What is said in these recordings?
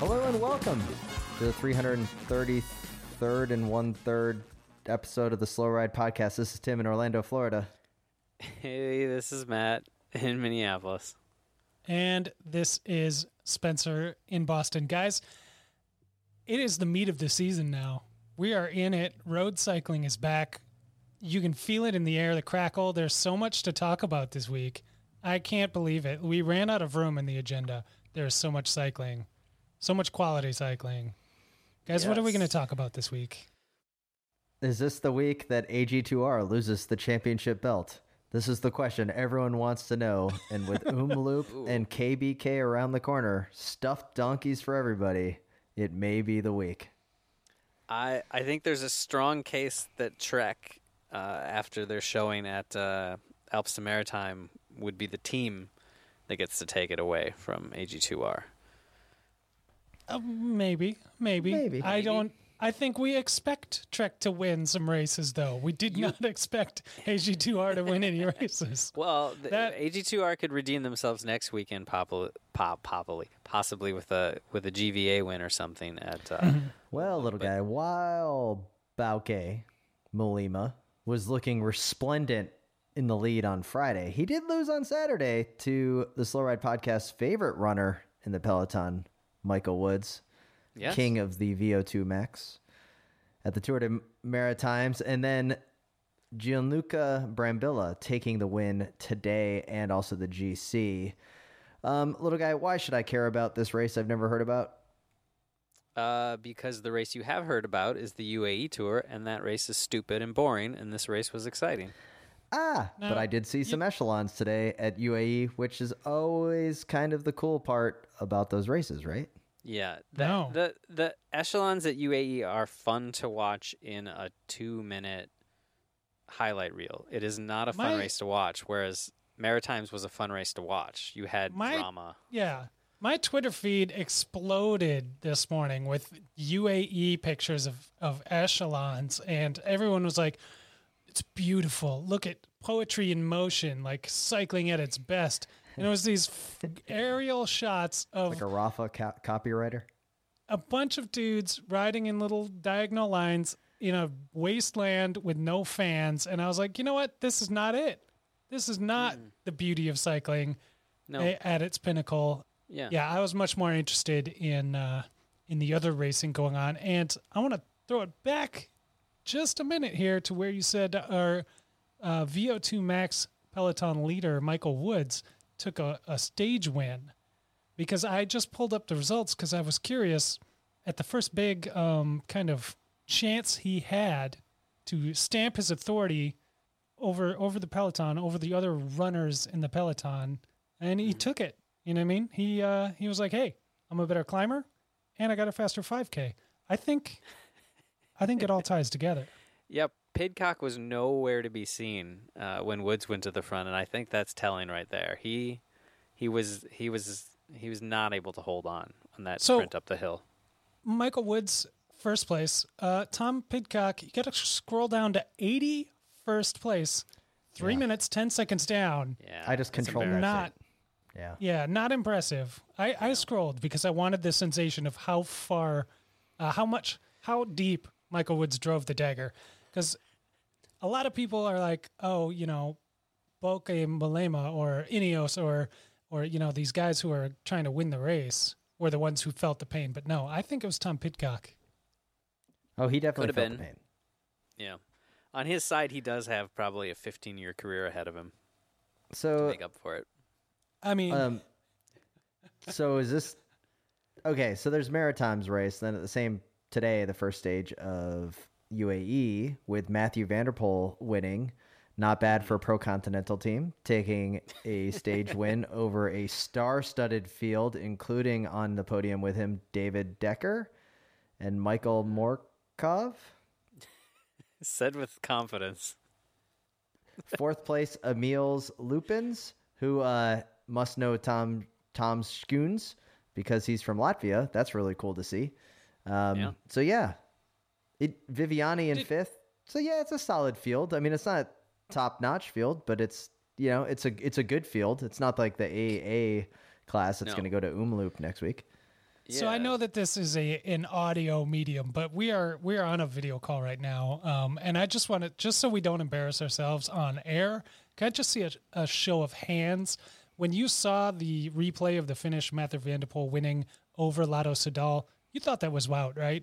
Hello and welcome to the 333rd and one third episode of the Slow Ride Podcast. This is Tim in Orlando, Florida. Hey, this is Matt in Minneapolis. And this is Spencer in Boston. Guys, it is the meat of the season now. We are in it. Road cycling is back. You can feel it in the air, the crackle. There's so much to talk about this week. I can't believe it. We ran out of room in the agenda. There's so much cycling, so much quality cycling. Guys, what are we going to talk about this week? Is this the week that AG2R loses the championship belt? This is the question everyone wants to know. And with Omloop and KBK around the corner, stuffed donkeys for everybody, it may be the week. I I think there's a strong case that Trek, uh, after their showing at uh, Alps to Maritime, would be the team that gets to take it away from AG2R. Uh, maybe, maybe. Maybe. I don't. I think we expect Trek to win some races, though. We did not expect AG2R to win any races. Well, That- AG2R could redeem themselves next weekend, popul- pop, possibly, possibly with a with a GVA win or something at. Uh, Well, little guy, while Bauke Mollema was looking resplendent in the lead on Friday, he did lose on Saturday to the Slow Ride Podcast's favorite runner in the Peloton, Michael Woods, Yes. king of the VO2 Max at the Tour de Maritimes. And then Gianluca Brambilla taking the win today and also the GC. Um, little guy, why should I care about this race I've never heard about? Uh, because the race you have heard about is the UAE Tour, and that race is stupid and boring, and this race was exciting. Ah, but I did see some echelons today at UAE, which is always kind of the cool part about those races, right? Yeah, the, No. the the echelons at UAE are fun to watch in a two minute highlight reel. It is not a fun My- race to watch, whereas Maritimes was a fun race to watch. You had My- drama. Yeah. My Twitter feed exploded this morning with UAE pictures of, of echelons, and everyone was like, it's beautiful. Look at poetry in motion, like cycling at its best. And it was these f- aerial shots of Like a Rapha co- copywriter. a bunch of dudes riding in little diagonal lines in a wasteland with no fans. And I was like, you know what? This is not it. This is not hmm. the beauty of cycling No, at its pinnacle. Yeah, Yeah, I was much more interested in uh, in the other racing going on, and I want to throw it back just a minute here to where you said our uh, VO2 Max Peloton leader Michael Woods took a, a stage win. Because I just pulled up the results because I was curious at the first big um, kind of chance he had to stamp his authority over over the peloton over the other runners in the peloton and he took it you know what i mean he uh he was like hey i'm a better climber and i got a faster 5k i think i think it all ties together Yep. Pidcock was nowhere to be seen uh, when Woods went to the front, and I think that's telling right there. He he was he was he was not able to hold on on that So- sprint up the hill. michael woods first place uh tom pidcock you gotta scroll down to 81st place three Yeah. minutes 10 seconds down Yeah, I just it's controlled that embarrassing. not Yeah. Yeah, not impressive. I, I scrolled because I wanted the sensation of how far, uh, how much, how deep Michael Woods drove the dagger. Because a lot of people are like, oh, you know, Bauke Mollema or Ineos or, or, you know, these guys who are trying to win the race were the ones who felt the pain. But no, I think it was Tom Pidcock. Oh, he definitely Could felt have the pain. Yeah. On his side, he does have probably a 15 year career ahead of him to So, make up for it. I mean, um, so is this okay? So there's Maritimes race. Then at the same today, the first stage of UAE with Mathieu van der Poel winning. Not bad for a pro continental team, taking a stage win over a star studded field, including on the podium with him David Dekker and Michael Morkov. Said with confidence. Fourth place, Emils Liepins, who uh, must know Tom Tom Skujins because he's from Latvia. That's really cool to see. Um, Yeah. So yeah, it Viviani in Did- fifth. So yeah, it's a solid field. I mean, it's not top notch field, but it's you know it's a it's a good field. It's not like the AA class that's No. going to go to Omloop next week. So I know that this is a an audio medium, but we are we are on a video call right now, um, and I just want to just so we don't embarrass ourselves on air. Can I just see a, a show of hands when you saw the replay of the finish Mather Vanderpool winning over Lotto Soudal? You thought that was Wout, right?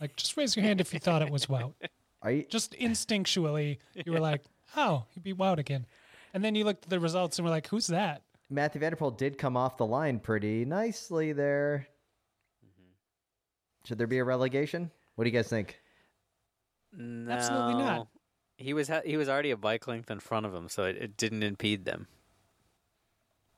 Like, just raise your hand if you thought it was Wout. Are you? Just instinctually, you were like, "Oh, he beat Wout again," and then you looked at the results and were like, "Who's that?" Mathieu van der Poel did come off the line pretty nicely there. Mm-hmm. Should there be a relegation? What do you guys think? No. Absolutely not. He was ha- he was already a bike length in front of him, so it, it didn't impede them.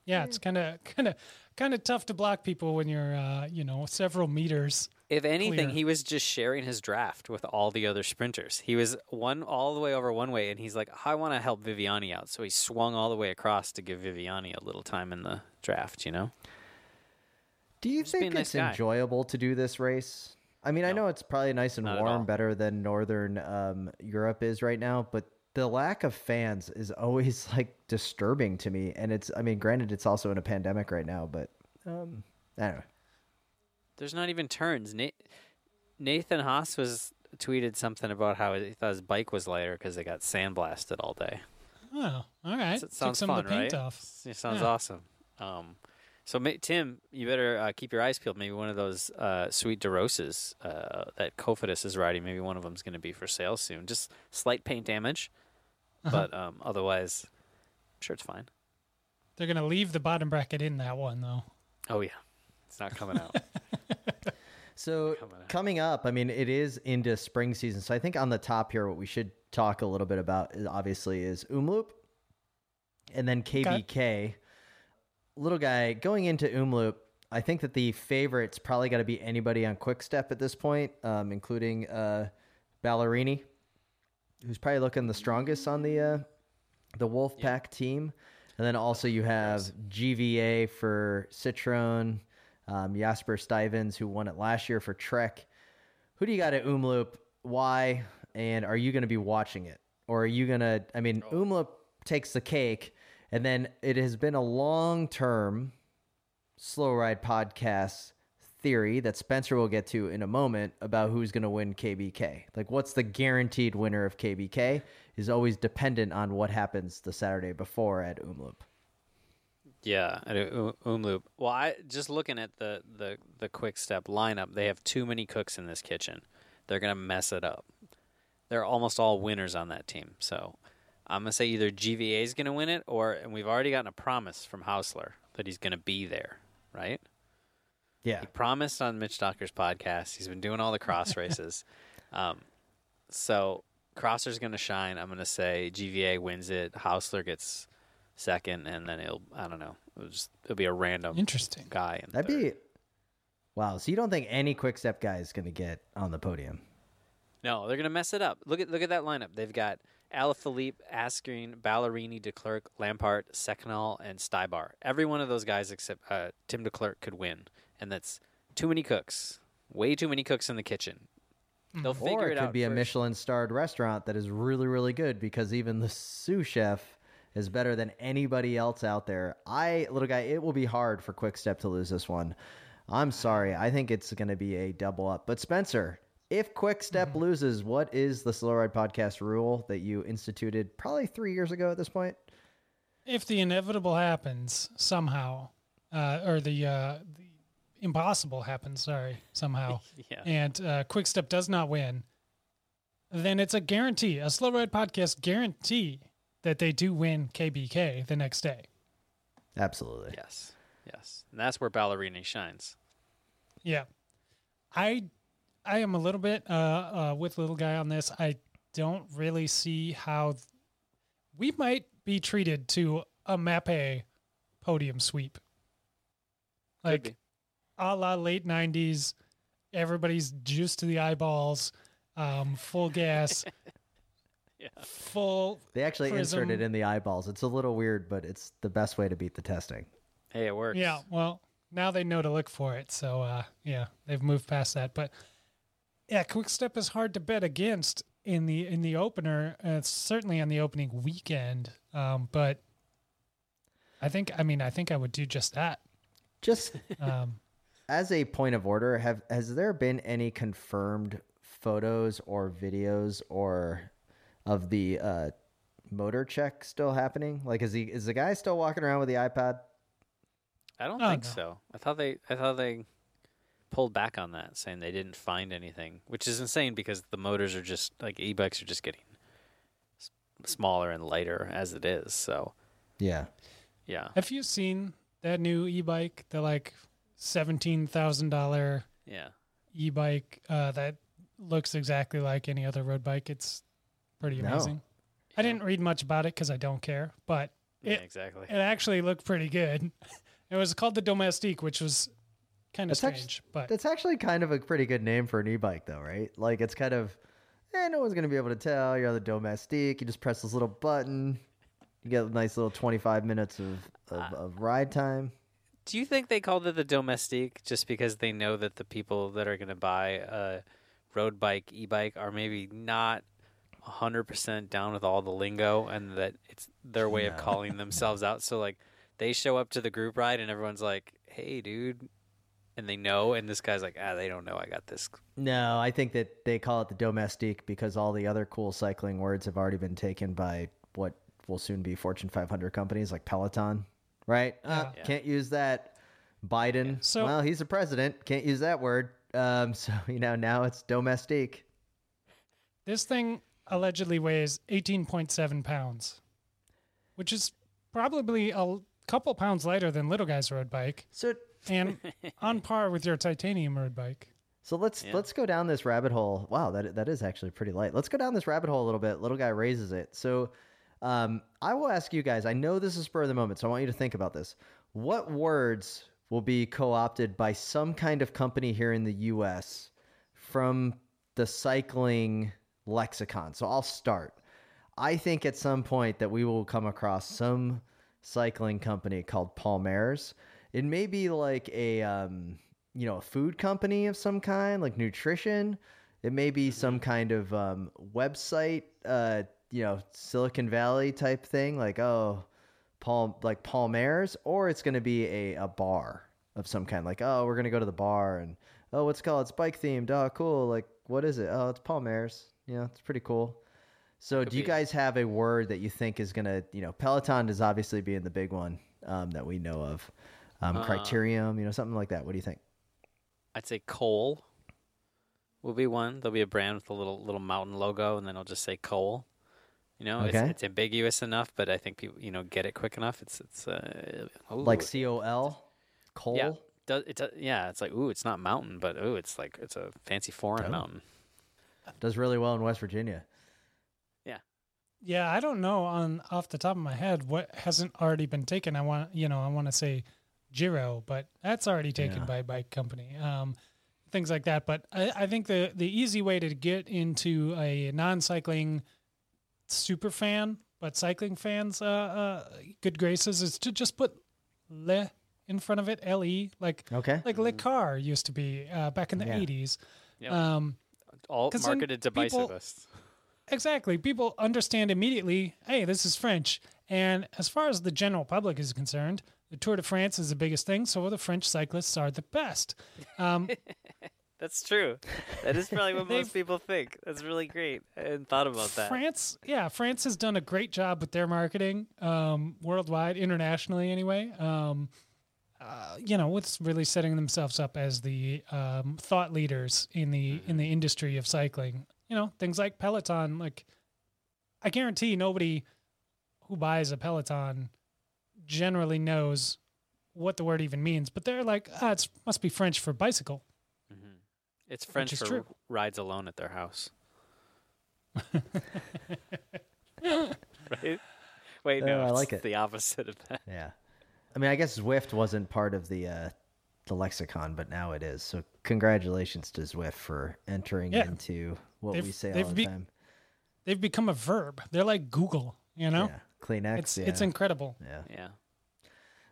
Yeah, it's kind of kind of kind of tough to block people when you're uh, you know several meters. If anything, Clear. he was just sharing his draft with all the other sprinters. He was one all the way over one way, and he's like, "I want to help Viviani out," so he swung all the way across to give Viviani a little time in the draft. You know? Do you Just think it's guy. enjoyable to do this race? I mean, I know it's probably nice and Not at all. warm, better than northern um, Europe is right now, but the lack of fans is always like disturbing to me. And it's, I mean, granted, it's also in a pandemic right now, but um, I don't know. There's not even turns. Nathan Haas was tweeted something about how he thought his bike was lighter because it got sandblasted all day. Oh, all right. It Took sounds some fun, of the paint right? off. It sounds Yeah. awesome. Um, so Tim, you better uh, keep your eyes peeled. Maybe one of those uh, sweet DeRosas uh, that Cofidis is riding. Maybe one of them's going to be for sale soon. Just slight paint damage, Uh-huh. but um, otherwise, I'm sure it's fine. They're gonna leave the bottom bracket in that one though. Oh yeah, it's not coming out. So Coming out. coming up, I mean, it is into spring season. So I think on the top here, what we should talk a little bit about is obviously is Omloop, and then KBK. Little guy going into Omloop. I think that the favorite's probably got to be anybody on Quick Step at this point, um, including uh, Ballerini, who's probably looking the strongest on the uh, the Wolfpack team. And then also you have GVA for Citroen, um, Jasper Stuyvens, who won it last year for Trek. Who do you got at Omloop? Why? And are you going to be watching it? Or are you going to, I mean, Omloop takes the cake. And then it has been a long term slow ride podcast theory that Spencer will get to in a moment about who's going to win KBK. Like, what's the guaranteed winner of KBK is always dependent on what happens the Saturday before at Omloop. yeah, at Omloop. Well, I just looking at the the the quick step lineup. They have too many cooks in this kitchen. They're gonna mess it up. They're almost all winners on that team. So I'm gonna say either GVA is gonna win it, or and we've already gotten a promise from Haussler that he's gonna be there, right? Yeah. He promised on Mitch Docker's podcast. He's been doing all the cross races. Um, so Crosser's going to shine. I'm going to say GVA wins it. Haussler gets second, and then it'll I don't know. It'll just it'll be a random Interesting. guy. In That'd third. be wow. So you don't think any quick step guy is going to get on the podium? no. They're going to mess it up. Look at look at that lineup. They've got Alaphilippe, Asgreen, Ballerini, Declercq, Lampaert, Sénéchal, and Stybar. Every one of those guys except uh, Tim Declercq could win, and that's too many cooks. Way too many cooks in the kitchen. They'll figure or it, it could out. be a. Michelin starred restaurant that is really, really good because even the sous chef is better than anybody else out there. I, little guy, it will be hard for Quick Step to lose this one. I'm sorry. I think it's going to be a double up. But Spencer, if Quick Step Mm-hmm. loses, what is the Slow Ride Podcast rule that you instituted probably three years ago at this point? If the inevitable happens somehow, uh, or the uh, the impossible happens, sorry, somehow, Yeah. and uh, Quickstep does not win, then it's a guarantee, a slow ride podcast guarantee that they do win KBK the next day. Absolutely. Yes. Yes. And that's where Ballerini shines. Yeah, I I am a little bit uh, uh, with little guy on this. I don't really see how we might be treated to a Mapei podium sweep. Could Like be. A la late '90s, everybody's juiced to the eyeballs, um, full gas, Yeah. full. They actually insert it in the eyeballs. It's a little weird, but it's the best way to beat the testing. Hey, it works. Yeah, well, now they know to look for it, so uh, yeah, they've moved past that. But yeah, Quick Step is hard to bet against in the in the opener. Uh, certainly on the opening weekend, um, but I think I mean I think I would do just that. Just Um, as a point of order, have has there been any confirmed photos or videos or of the uh, motor check still happening? Like, is he is the guy still walking around with the iPad? I don't Oh, think no. so. I thought they I thought they pulled back on that, saying they didn't find anything, which is insane because the motors are just like e-bikes are just getting s- smaller and lighter as it is. So Yeah. yeah, have you seen that new e-bike? The like seventeen thousand dollar yeah. e-bike uh, that looks exactly like any other road bike. It's pretty No. amazing. I didn't read much about it because I don't care, but Yeah, it exactly. it actually looked pretty good. It was called the Domestique, which was kind of That's actu- strange, but That's actually kind of a pretty good name for an e-bike, though, right? Like, it's kind of, eh, no one's gonna be able to tell. You're on the domestique. You just press this little button. You get a nice little 25 minutes of, of, of ride time. Do you think they called it the Domestique just because they know that the people that are going to buy a road bike, e-bike, are maybe not 100% down with all the lingo and that it's their way of calling themselves out? So, like, they show up to the group ride and everyone's like, hey, dude. And they know, and this guy's like, ah, they don't know I got this. No, I think that they call it the domestique because all the other cool cycling words have already been taken by what will soon be Fortune 500 companies like Peloton, right? Uh, Yeah. Can't use that. Biden, So- well, he's the president. Can't use that word. Um, so you know now it's domestique. this thing allegedly weighs 18.7 pounds, which is probably a couple pounds lighter than Little Guy's road bike So and on par with your titanium road bike. So let's Yeah. let's go down this rabbit hole. Wow, that that is actually pretty light. Let's go down this rabbit hole a little bit. Little guy raises it. So um, I will ask you guys. I know this is spur of the moment, so I want you to think about this. What words will be co-opted by some kind of company here in the U.S. from the cycling lexicon? So I'll start. I think at some point that we will come across some cycling company called Palmares. It may be like a um, you know a food company of some kind, like nutrition. It may be some kind of um, website, uh, you know, Silicon Valley type thing, like oh, Palm like Palmares, or it's going to be a, a bar of some kind, like oh, we're going to go to the bar and oh, what's it called? It's bike themed. Oh, cool. Like what is it? Oh, it's Palmares. Yeah, it's pretty cool. So, Could do you be. guys have a word that you think is gonna, you know, Peloton is obviously being the big one um, that we know of, um, Uh, Criterium, you know, something like that. What do you think? I'd say Cole will be one. There'll be a brand with a little little mountain logo, and then it'll just say Cole. You know, Okay. it's, it's ambiguous enough, but I think people, you know, get it quick enough. It's it's uh, Like ooh, C O L, Cole. Yeah. does it does, yeah, it's like ooh, it's not mountain, but ooh, it's like it's a fancy foreign Oh. mountain. Does really well in West Virginia. Yeah, Yeah, I don't know on off the top of my head what hasn't already been taken. I want you know I want to say Giro, but that's already taken Yeah. by a bike company. Um, things like that. But I, I think the the easy way to get into a non-cycling super fan but cycling fans uh, uh, good graces is to just put le in front of it, L E, like Okay. like Le Car used to be uh, back in the Yeah. eighties. Yep. Um, All 'cause then marketed to people- bicyclists. Exactly. People understand immediately, hey, this is French. And as far as the general public is concerned, the Tour de France is the biggest thing, so the French cyclists are the best. Um, That's true. That is probably what most people think. That's really great. I hadn't thought about that. France, yeah, France has done a great job with their marketing um, worldwide, internationally anyway. Um, uh, you know, with really setting themselves up as the um, thought leaders in the in the industry of cycling. You know, things like Peloton. Like, I guarantee nobody who buys a Peloton generally knows what the word even means, but they're like, ah, it must be French for bicycle. It's French for true. rides alone at their house. right? Wait, Oh, no, I it's like it. the opposite of that. Yeah. I mean, I guess Zwift wasn't part of the uh, the lexicon, but now it is. So congratulations to Zwift for entering Yeah. into what They've- we say all the be- time. They've become a verb. They're like Google, you know? Yeah. Kleenex. It's yeah. it's incredible. yeah. Yeah.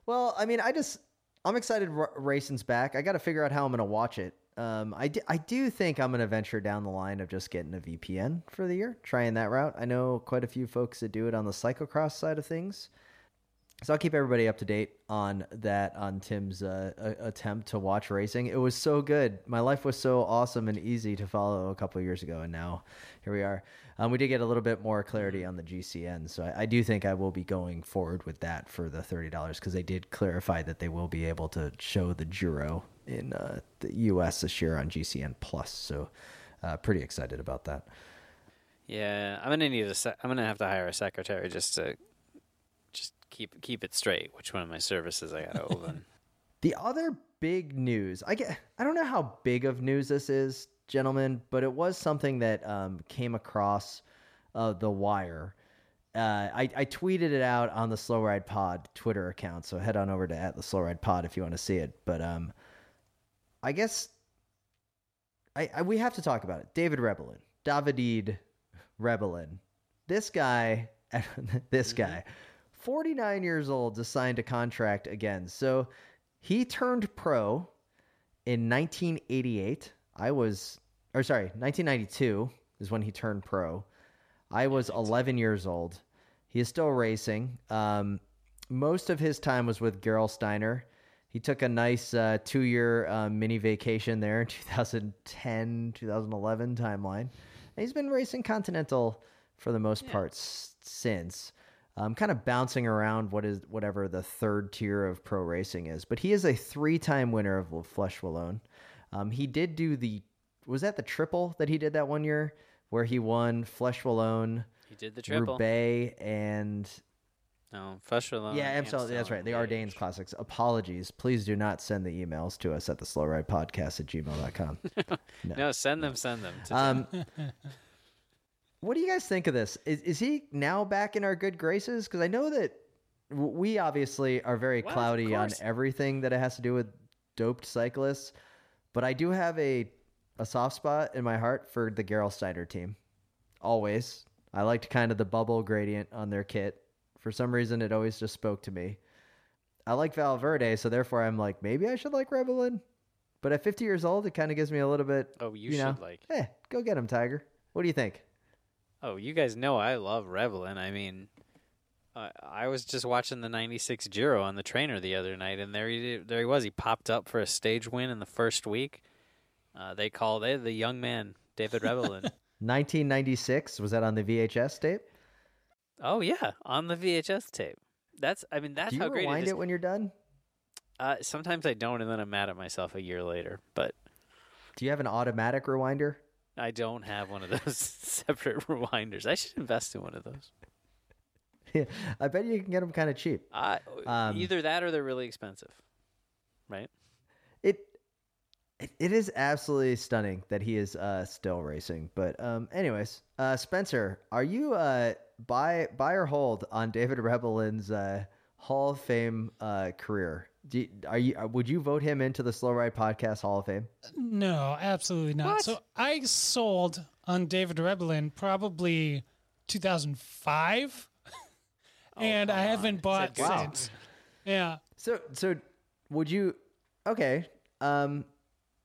Well, I mean, I just I'm excited r- racing's back. I got to figure out how I'm going to watch it. Um, I, d- I do think I'm going to venture down the line of just getting a VPN for the year, trying that route. I know quite a few folks that do it on the cyclocross side of things. So I'll keep everybody up to date on that on Tim's uh, attempt to watch racing. It was so good. My life was so awesome and easy to follow a couple years ago, and now here we are. Um, we did get a little bit more clarity on the GCN, so I, I do think I will be going forward with that for the thirty dollars because they did clarify that they will be able to show the Giro in uh, the U.S. this year on GCN Plus. So uh, pretty excited about that. Yeah, I'm gonna need a. I'm gonna have to hire a secretary just to keep keep it straight. Which one of my services I gotta open? The other big news, I get, I don't know how big of news this is, gentlemen, but it was something that um, came across uh, the wire. Uh, I, I tweeted it out on the Slow Ride Pod Twitter account, so head on over to at the Slow Ride Pod if you want to see it. But um, I guess I, I we have to talk about it. David Rebellin, Davidid Rebellin, this guy, this guy, 49 years old, just signed a contract again. So he turned pro in 1988. I was, or sorry, 1992 is when he turned pro. I was 11 years old. He is still racing. Um, most of his time was with Gerolsteiner. He took a nice uh, two year uh, mini vacation there in 2010, 2011 timeline. And he's been racing Continental for the most part s- since. Um, kind of bouncing around what is whatever the third tier of pro racing is, but he is a three-time winner of Le Flèche Wallonne. Um, he did do the was that the triple that he did that one year where he won Flèche Wallonne, he did the triple. Roubaix, and No, Flesh alone. yeah, Amstel, that's right. The Ardennes Classics. Apologies. Please do not send the emails to us at the slow ride podcast at gmail.com. No, send them, send them. To Um, what do you guys think of this? Is, is he now back in our good graces? Because I know that we obviously are very Well, cloudy on everything that it has to do with doped cyclists, but I do have a a soft spot in my heart for the Gerolsteiner team. Always, I liked kind of the bubble gradient on their kit. For some reason, it always just spoke to me. I like Valverde, so therefore I'm like, maybe I should like Rebellin. But at 50 years old, it kind of gives me a little bit. oh, you, you should know, like. Hey, go get him, Tiger. What do you think? Oh, you guys know I love Rebellin. I mean, uh, I was just watching the '96 Giro on the trainer the other night, and there he there he was. He popped up for a stage win in the first week. Uh, they called it the young man, David Rebellin. 1996 was that on the VHS tape? oh yeah, on the VHS tape. That's I mean that's do you how great rewind it is. it when you're done? Uh, sometimes I don't, and then I'm mad at myself a year later. But Do you have an automatic rewinder? I don't have one of those separate rewinders. I should invest in one of those. Yeah, I bet you can get them kind of cheap. Uh, Um, either that or they're really expensive, right? It, it is absolutely stunning that he is uh, still racing. But um, anyways, uh, Spencer, are you uh, buy buy or hold on David Rebellin's uh, Hall of Fame uh, career? Do you, are you uh, would you vote him into the Slow Ride Podcast Hall of Fame? No, absolutely not. What? So I sold on David Rebellin probably 2005, and I haven't bought Said good. since. Yeah. So so would you okay, um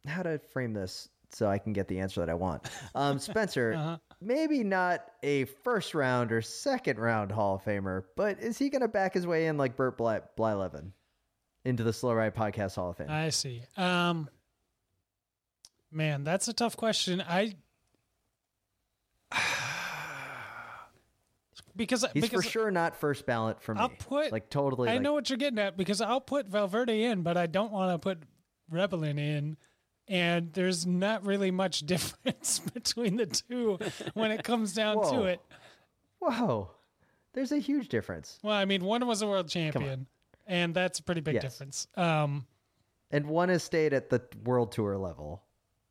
how to frame this so I can get the answer that I want. Um Spencer, Uh-huh. maybe not a first round or second round Hall of Famer, but is he going to back his way in like Bert Bly- Blyleven into the Slow Ride Podcast Hall of Fame? I see. Um, man, that's a tough question. I because He's because for sure not first ballot for me. I'll put like totally I like, know what you're getting at because I'll put Valverde in, but I don't want to put Rebellin in. And there's not really much difference between the two when it comes down Whoa. to it. Whoa. There's a huge difference. Well, I mean, one was a world champion, and that's a pretty big Yes. difference. Um, And one has stayed at the world tour level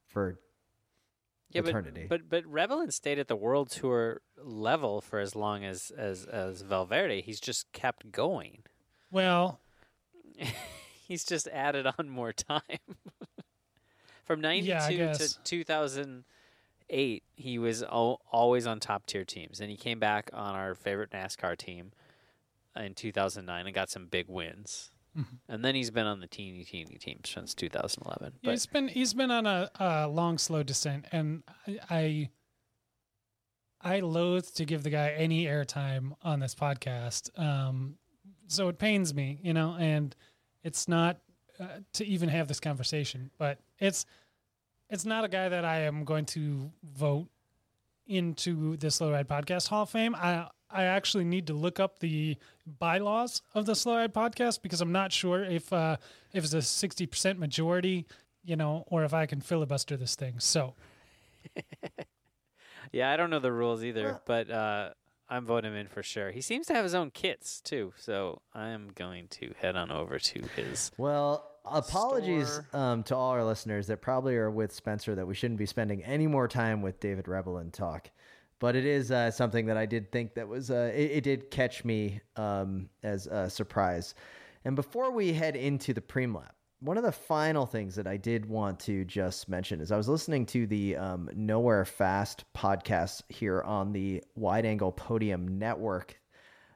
for Yeah, eternity. But but Rebellin stayed at the World Tour level for as long as as as Valverde. He's just kept going. Well, He's just added on more time. From ninety Yeah, I two guess. to two thousand eight, he was al- always on top tier teams, and he came back on our favorite NASCAR team in two thousand nine and got some big wins. Mm-hmm. And then he's been on the teeny teeny teams since two thousand eleven. Yeah, he's been he's been on a, a long, slow descent, and I, I I loathe to give the guy any airtime on this podcast. Um, so it pains me, you know, and it's not uh, to even have this conversation, but it's it's not a guy that I am going to vote into the Slow Ride Podcast Hall of Fame. I I actually need to look up the bylaws of the Slow Ride Podcast because I'm not sure if uh, if it's a sixty percent majority, you know, or if I can filibuster this thing. So Yeah, I don't know the rules either, but uh, I'm voting him in for sure. He seems to have his own kits too, so I am going to head on over to his. Well, apologies um, to all our listeners that probably are with Spencer that we shouldn't be spending any more time with David Rebel and talk. But it is uh, something that I did think that was, uh, it, it did catch me um, as a surprise. And before we head into the preem lap, one of the final things that I did want to just mention is I was listening to the um, Nowhere Fast podcast here on the Wide Angle Podium Network.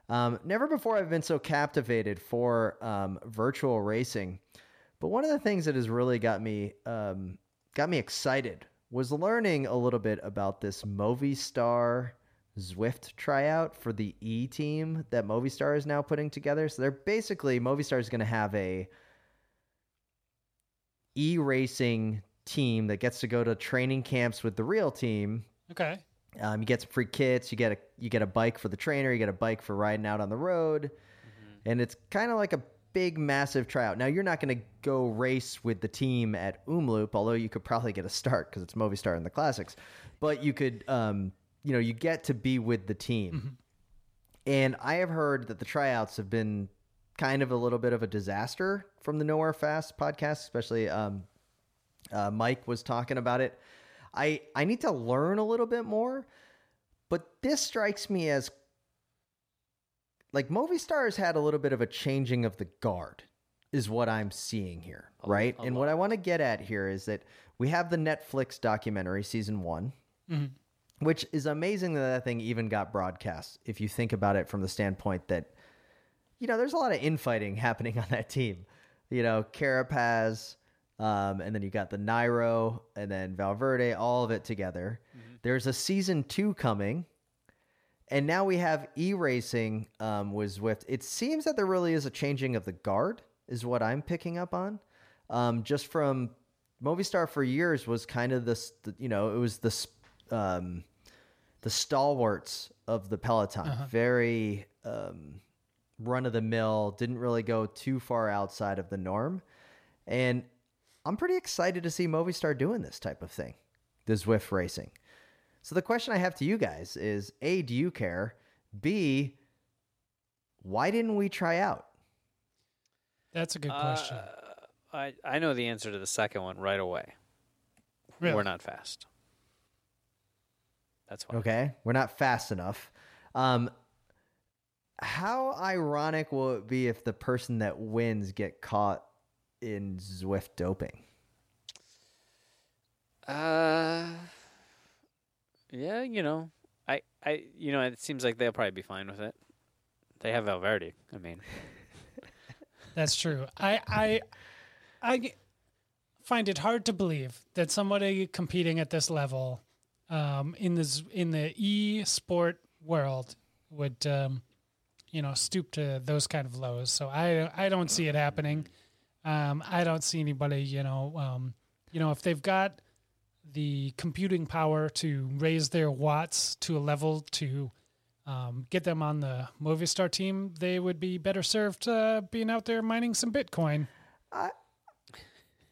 Um, never before I've been so captivated for um, virtual racing. But one of the things that has really got me um, got me excited was learning a little bit about this Movistar Zwift tryout for the E team that Movistar is now putting together. So they're basically Movistar is going to have a e racing team that gets to go to training camps with the real team okay, um, you get some free kits. You get a you get a bike for the trainer. You get a bike for riding out on the road, and it's kind of like a big, massive tryout. Now you're not going to go race with the team at Omloop, although you could probably get a start because it's Movistar in the classics. But you could, um, you know, you get to be with the team. And I have heard that the tryouts have been kind of a little bit of a disaster from the Nowhere Fast podcast, especially um, uh, Mike was talking about it. I I need to learn a little bit more, but this strikes me as like Movistar has had a little bit of a changing of the guard, is what I'm seeing here, right? a and what I want to get at here is that we have the Netflix documentary season one, Mhm. which is amazing that that thing even got broadcast. If you think about it from the standpoint that, you know, there's a lot of infighting happening on that team. You know, Carapaz, um, and then you got the Nairo, and then Valverde, all of it together. There's a season two coming, and now we have e racing um, with Zwift. It seems that there really is a changing of the guard, is what I'm picking up on. Um, just from Movistar for years was kind of this, you know, it was this, um, the stalwarts of the peloton, very um, run of the mill, didn't really go too far outside of the norm, and I'm pretty excited to see Movistar doing this type of thing, the Zwift racing. So the question I have to you guys is: A, do you care? B, why didn't we try out? that's a good question. Uh, I I know the answer to the second one right away. Really? We're not fast. That's why. Okay, we're not fast enough. Um, how ironic will it be if the person that wins get caught in Zwift doping? Uh, yeah, you know, I, I, you know, it seems like they'll probably be fine with it. They have Valverde. I mean, That's true. I I I find it hard to believe that somebody competing at this level um, in this in the e sport world would um, you know stoop to those kind of lows. So I I don't see it happening. Um, I don't see anybody you know um, you know if they've got the computing power to raise their watts to a level to um, get them on the Movistar team, they would be better served uh, being out there mining some Bitcoin.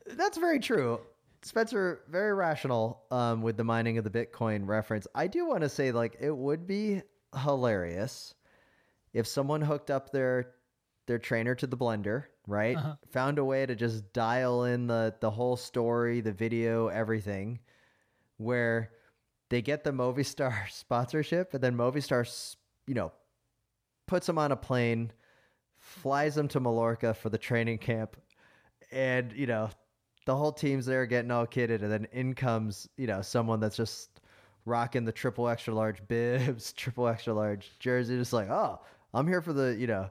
That's very true. Spencer, very rational um, with the mining of the Bitcoin reference. I do want to say, like, it would be hilarious if someone hooked up their their trainer to the blender, right? Uh-huh. Found a way to just dial in the the whole story, the video, everything, where they get the Movistar sponsorship, and then Movistar, you know, puts them on a plane, flies them to Mallorca for the training camp, and you know, the whole team's there getting all kitted, and then in comes you know someone that's just rocking the triple extra large bibs, triple extra large jersey, just like, oh, I'm here for the you know,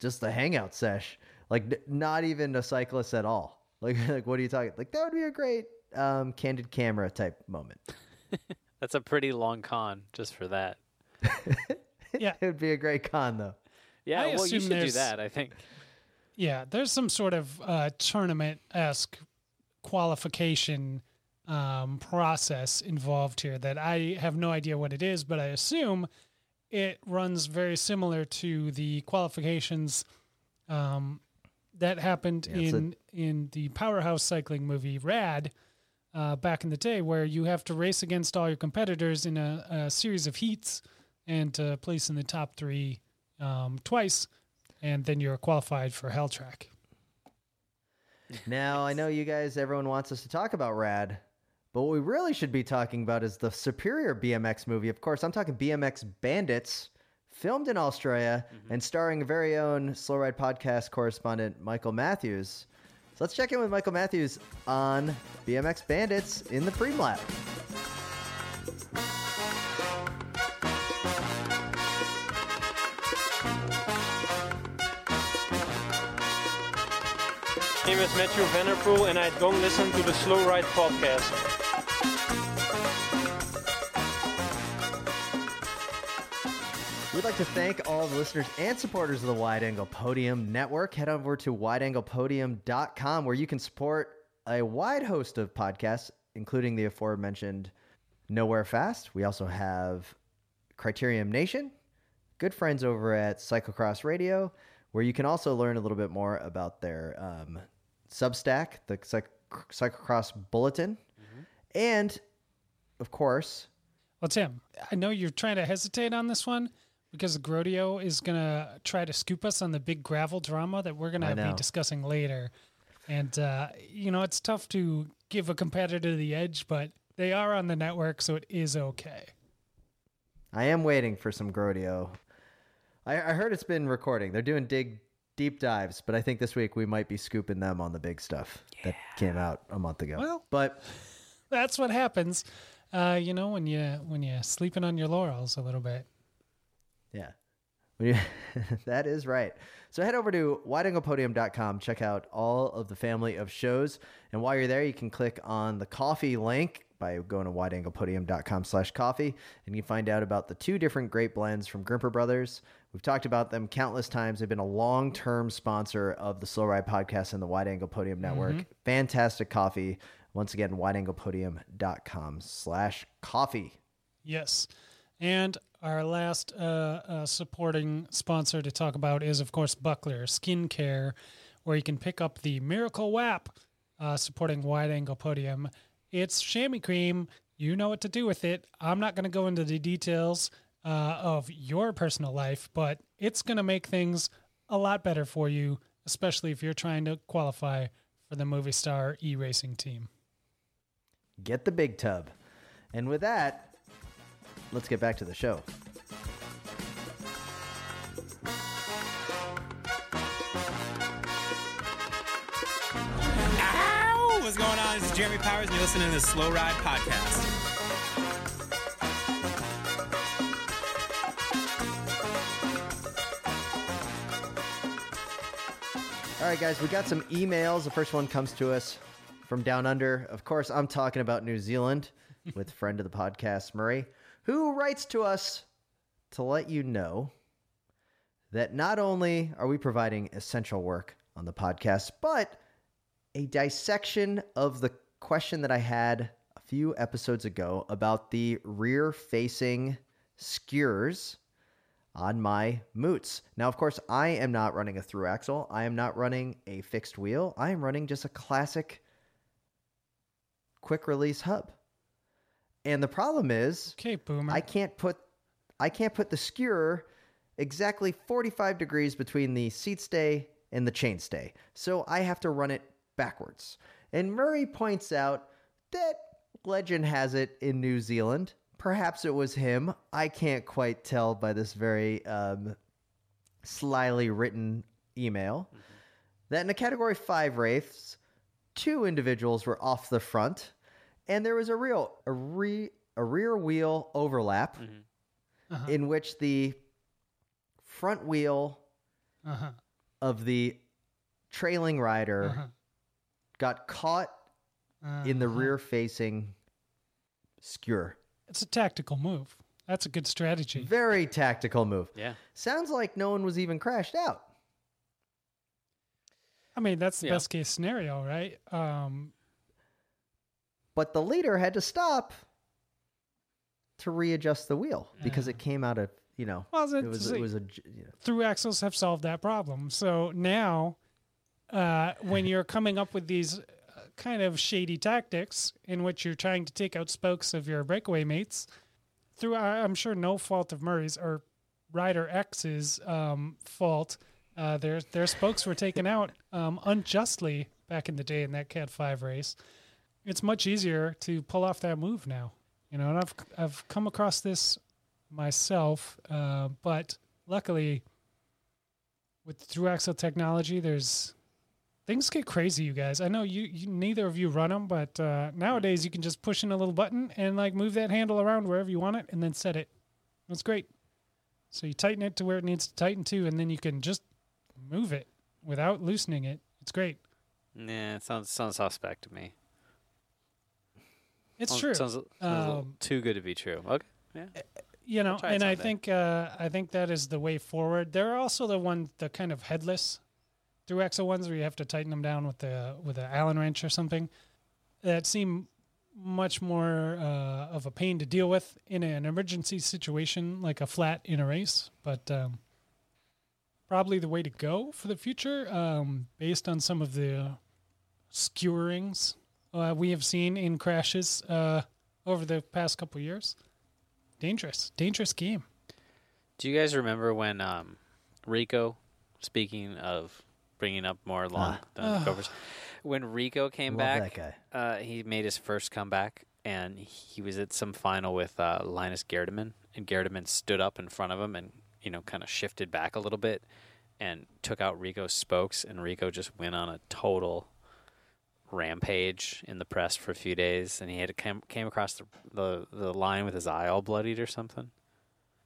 just the hangout sesh, like not even a cyclist at all. Like, like what are you talking? Like that would be a great um, candid camera type moment. That's a pretty long con just for that. Yeah. It would be a great con though. Yeah, I well, you assume should do there's- that. I think. Yeah, there's some sort of uh, tournament esque qualification um, process involved here that I have no idea what it is, but I assume it runs very similar to the qualifications um, that happened Yeah, it's a- in in the powerhouse cycling movie Rad. Uh, back in the day, where you have to race against all your competitors in a, a series of heats and uh, place in the top three um, twice, and then you're qualified for Hell Track. Now I know you guys, everyone wants us to talk about Rad, but what we really should be talking about is the superior BMX movie. Of course, I'm talking BMX Bandits, filmed in Australia mm-hmm. and starring very own Slow Ride podcast correspondent Michael Matthews. So let's check in with Michael Matthews on BMX Bandits in the Preem Lab. My name is Mathieu van der Poel, and I don't listen to the Slow Ride podcast. Like to thank all the listeners and supporters of the Wide Angle Podium Network. Head over to wideanglepodium.com where you can support a wide host of podcasts, including the aforementioned Nowhere Fast. We also have Criterium Nation, good friends over at Cyclocross Radio, where you can also learn a little bit more about their um, Substack, the Cyc- Cyclocross Bulletin. And, of course, Well, Tim, I know you're trying to hesitate on this one because Grodio is going to try to scoop us on the big gravel drama that we're going to be discussing later. And, uh, you know, it's tough to give a competitor the edge, but they are on the network, so it is okay. I am waiting for some Grodio. I, I heard it's been recording. They're doing dig deep dives, but I think this week we might be scooping them on the big stuff that came out a month ago. Well- but That's what happens, uh, you know, when you when you're sleeping on your laurels a little bit. Yeah, that is right. So head over to wideanglepodium.com, check out all of the family of shows, and while you're there, you can click on the coffee link by going to wideanglepodium.com slash coffee, and you can find out about the two different great blends from Grimpeur Brothers. We've talked about them countless times. They've been a long-term sponsor of the Slow Ride podcast and the Wide Angle Podium mm-hmm. Network. Fantastic coffee. Once again, wideanglepodium.com slash coffee. Yes. And our last uh, uh, supporting sponsor to talk about is, of course, Buckler Skincare, where you can pick up the Miracle WAP uh, supporting Wide Angle Podium. It's chamois cream. You know what to do with it. I'm not going to go into the details uh, of your personal life, but it's going to make things a lot better for you, especially if you're trying to qualify for the Movie Star e racing team. Get the big tub. And with that, let's get back to the show. Ow! What's going on? This is Jeremy Powers, and you're listening to the Slow Ride Podcast. All right, guys, we got some emails. The first one comes to us from down under. Of course, I'm talking about New Zealand with friend of the podcast, Murray, who writes to us to let you know that not only are we providing essential work on the podcast, but a dissection of the question that I had a few episodes ago about the rear facing skewers on my moots. Now, of course, I am not running a through axle. I am not running a fixed wheel. I am running just a classic quick release hub. And the problem is Okay, Boomer. I can't put I can't put the skewer exactly 45 degrees between the seat stay and the chain stay. So I have to run it backwards. And Murray points out that legend has it in New Zealand, perhaps it was him. I can't quite tell by this very um, slyly written email that in a category five race, two individuals were off the front, and there was a real a re a rear wheel overlap in which the front wheel Uh-huh. of the trailing rider Uh-huh. got caught in the rear facing skewer. It's a tactical move. That's a good strategy. Very tactical move. Yeah. Sounds like no one was even crashed out. I mean, that's the Yeah. best case scenario, right? Um, But the leader had to stop to readjust the wheel because it came out of, you know, Well, it was it was a you know, through axles have solved that problem. So now, uh, when you're coming up with these uh, kind of shady tactics in which you're trying to take out spokes of your breakaway mates, through I'm sure no fault of Murray's or Rider X's um, fault, uh, their their spokes were taken out um, unjustly back in the day in that Cat Five race. It's much easier to pull off that move now, you know. And I've I've come across this myself, uh, but luckily with through axle technology, there's things get crazy, you guys. I know you, you neither of you run them, but uh, nowadays you can just push in a little button and like move that handle around wherever you want it, and then set it. That's great. So you tighten it to where it needs to tighten to, and then you can just move it without loosening it. It's great. Nah, it sounds sounds suspect to me. It's Sounds- true. Sounds, sounds Um, too good to be true. Okay. Yeah. you know, try it and I think uh, I think that is the way forward. There are also the one the kind of headless through axle ones where you have to tighten them down with the with an Allen wrench or something that seem much more uh, of a pain to deal with in an emergency situation like a flat in a race, but um, probably the way to go for the future um, based on some of the skewerings uh, we have seen in crashes uh, over the past couple years. Dangerous, dangerous game. Do you guys remember when um, Rico, speaking of bringing up more long Ah. covers, when Rico came back, that guy. Uh, he made his first comeback, and he was at some final with uh, Linus Gerdemann, and Gerdemann stood up in front of him and you know kind of shifted back a little bit and took out Rico's spokes, and Rico just went on a total rampage in the press for a few days, and he had came, came across the, the the line with his eye all bloodied or something.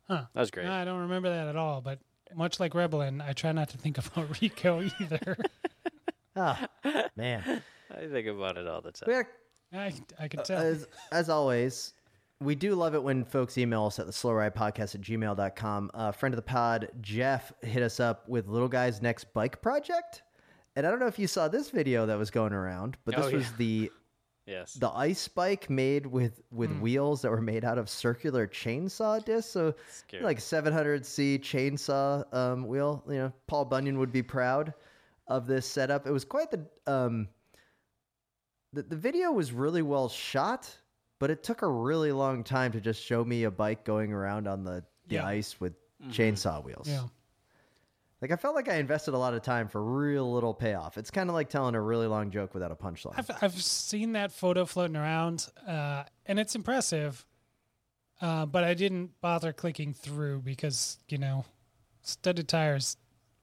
Huh. That was great. I don't remember that at all, but much like Rebellin, I try not to think about Rico either. Ah, man. I think about it all the time. We are, I, I can tell. as, as always, we do love it when folks email us at the slow ride podcast at gmail.com. A friend of the pod, Jeff, hit us up with Little Guy's next bike project. And I don't know if you saw this video that was going around, but this Oh, was the Yes. the ice bike made with with wheels that were made out of circular chainsaw discs. So Scary. like 700c chainsaw um, wheel. You know, Paul Bunyan would be proud of this setup. It was quite the um, the the video was really well shot, but it took a really long time to just show me a bike going around on the the Yeah. ice with Mm-hmm. chainsaw wheels. yeah. Like I felt like I invested a lot of time for real little payoff. It's kind of like telling a really long joke without a punchline. I've, I've seen that photo floating around, uh, and it's impressive. Uh, but I didn't bother clicking through because you know, studded tires,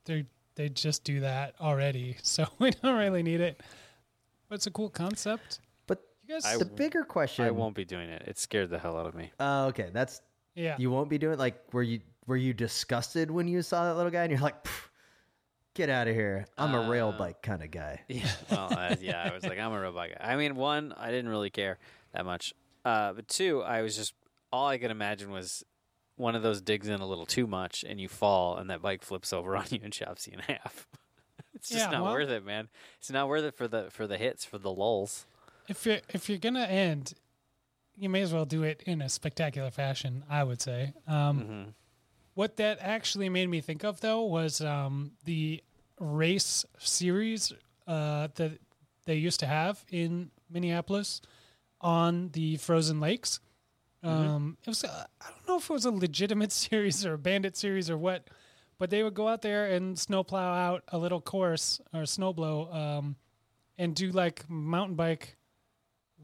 they they just do that already, so we don't really need it. But it's a cool concept. But You guys, I the bigger question. I won't be doing it. It scared the hell out of me. Oh, okay. That's yeah, you won't be doing it like where you were you disgusted when you saw that little guy and you're like, get out of here. I'm a rail Uh, bike kind of guy. Yeah. Well, uh, yeah, I was like, I'm a robot guy. I mean, one, I didn't really care that much. Uh, but two, I was just all I could imagine was one of those digs in a little too much, and you fall, and that bike flips over on you and chops you in half. it's just Yeah, not well- worth it, man. It's not worth it for the for the hits for the lulls. if you're if you're gonna end, you may as well do it in a spectacular fashion. I would say. Um, What that actually made me think of, though, was um, the race series uh, that they used to have in Minneapolis on the frozen lakes. Um, it was uh, I don't know if it was a legitimate series or a bandit series or what, but they would go out there and snowplow out a little course or snowblow um, and do like mountain bike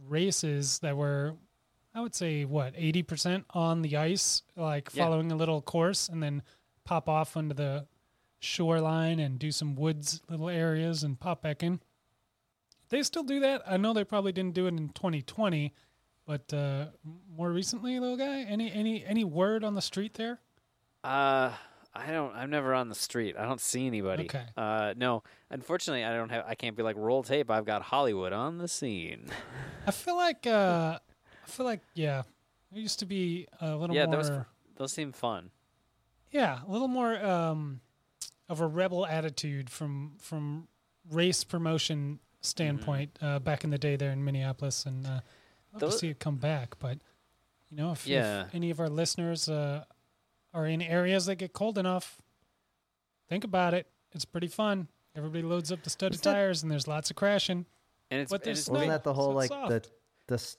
races that were I would say what eighty percent on the ice, like Yeah. following a little course, and then pop off onto the shoreline and do some woods little areas and pop back in. They still do that. I know they probably didn't do it in 2020, but uh, more recently, little guy. Any any any word on the street there? Uh, I don't. I'm never on the street. I don't see anybody. Okay. Uh, no. Unfortunately, I don't have. I can't be like roll tape. I've got Hollywood on the scene. I feel like uh, I feel like yeah, it used to be a little yeah, more. those those seem fun. Yeah, a little more um, of a rebel attitude from from race promotion standpoint uh, back in the day there in Minneapolis, and uh, love to see it come back. But you know, if, if any of our listeners uh, are in areas that get cold enough, think about it. It's pretty fun. Everybody loads up the studded that- tires, and there's lots of crashing. And it's But and there's it's, No, Wasn't that the whole so like it's the the, s-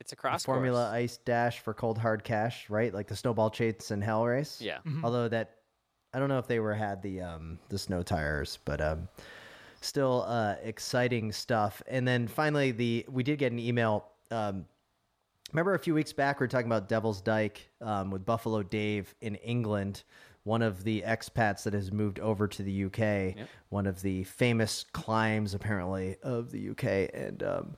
it's a the cross Formula course. Ice Dash for Cold Hard Cash, right? Like the Snowball Chase and Hell Race. Yeah. Mhm. Although that, I don't know if they were had the um the snow tires, but um, still uh exciting stuff. And then finally, the we did get an email. Um, remember a few weeks back we were talking about Devil's Dyke um, with Buffalo Dave in England, one of the expats that has moved over to the UK, Yep. one of the famous climbs apparently of the UK, and um,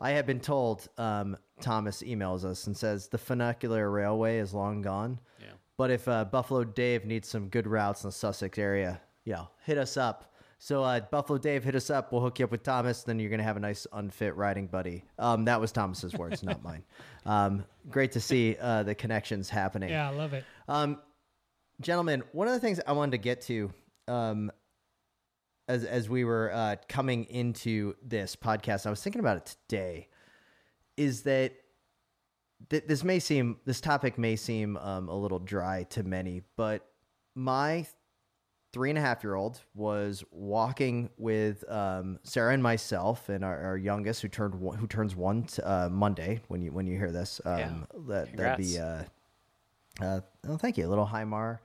I have been told um, Thomas emails us and says the funicular railway is long gone. Yeah. But if uh, Buffalo Dave needs some good routes in the Sussex area, yeah, hit us up. So uh, Buffalo Dave, hit us up. We'll hook you up with Thomas. Then you're gonna have a nice unfit riding buddy. Um, that was Thomas's words, not mine. Um, great to see uh, the connections happening. Yeah, I love it. Um, gentlemen, one of the things I wanted to get to, um, as as we were uh, coming into this podcast, I was thinking about it today. Is that th- this may seem this topic may seem um, a little dry to many, but my three and a half year old was walking with um, Sarah and myself and our, our youngest who turned one, who turns one t- uh, Monday when you when you hear this. Um, Yeah. that that'd be uh, uh, oh, thank you. Little Hymar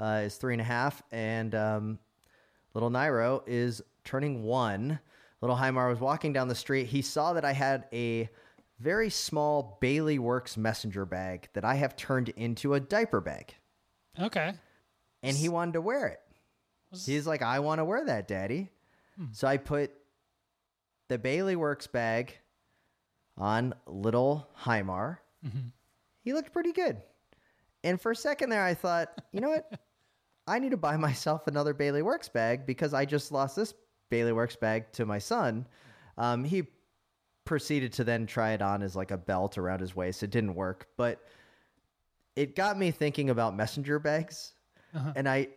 uh, is three and a half, and um, little Nairo is turning one. Little Hymar was walking down the street. He saw that I had a very small Bailey Works messenger bag that I have turned into a diaper bag, Okay. and he wanted to wear it. He's like, I want to wear that, Daddy. Hmm. So I put the Bailey Works bag on little Hymar. Mm-hmm. He looked pretty good. And for a second there, I thought, you know what? I need to buy myself another Bailey Works bag because I just lost this Bailey Works bag to my son. Um, he proceeded to then try it on as like a belt around his waist. It didn't work, but it got me thinking about messenger bags. And I,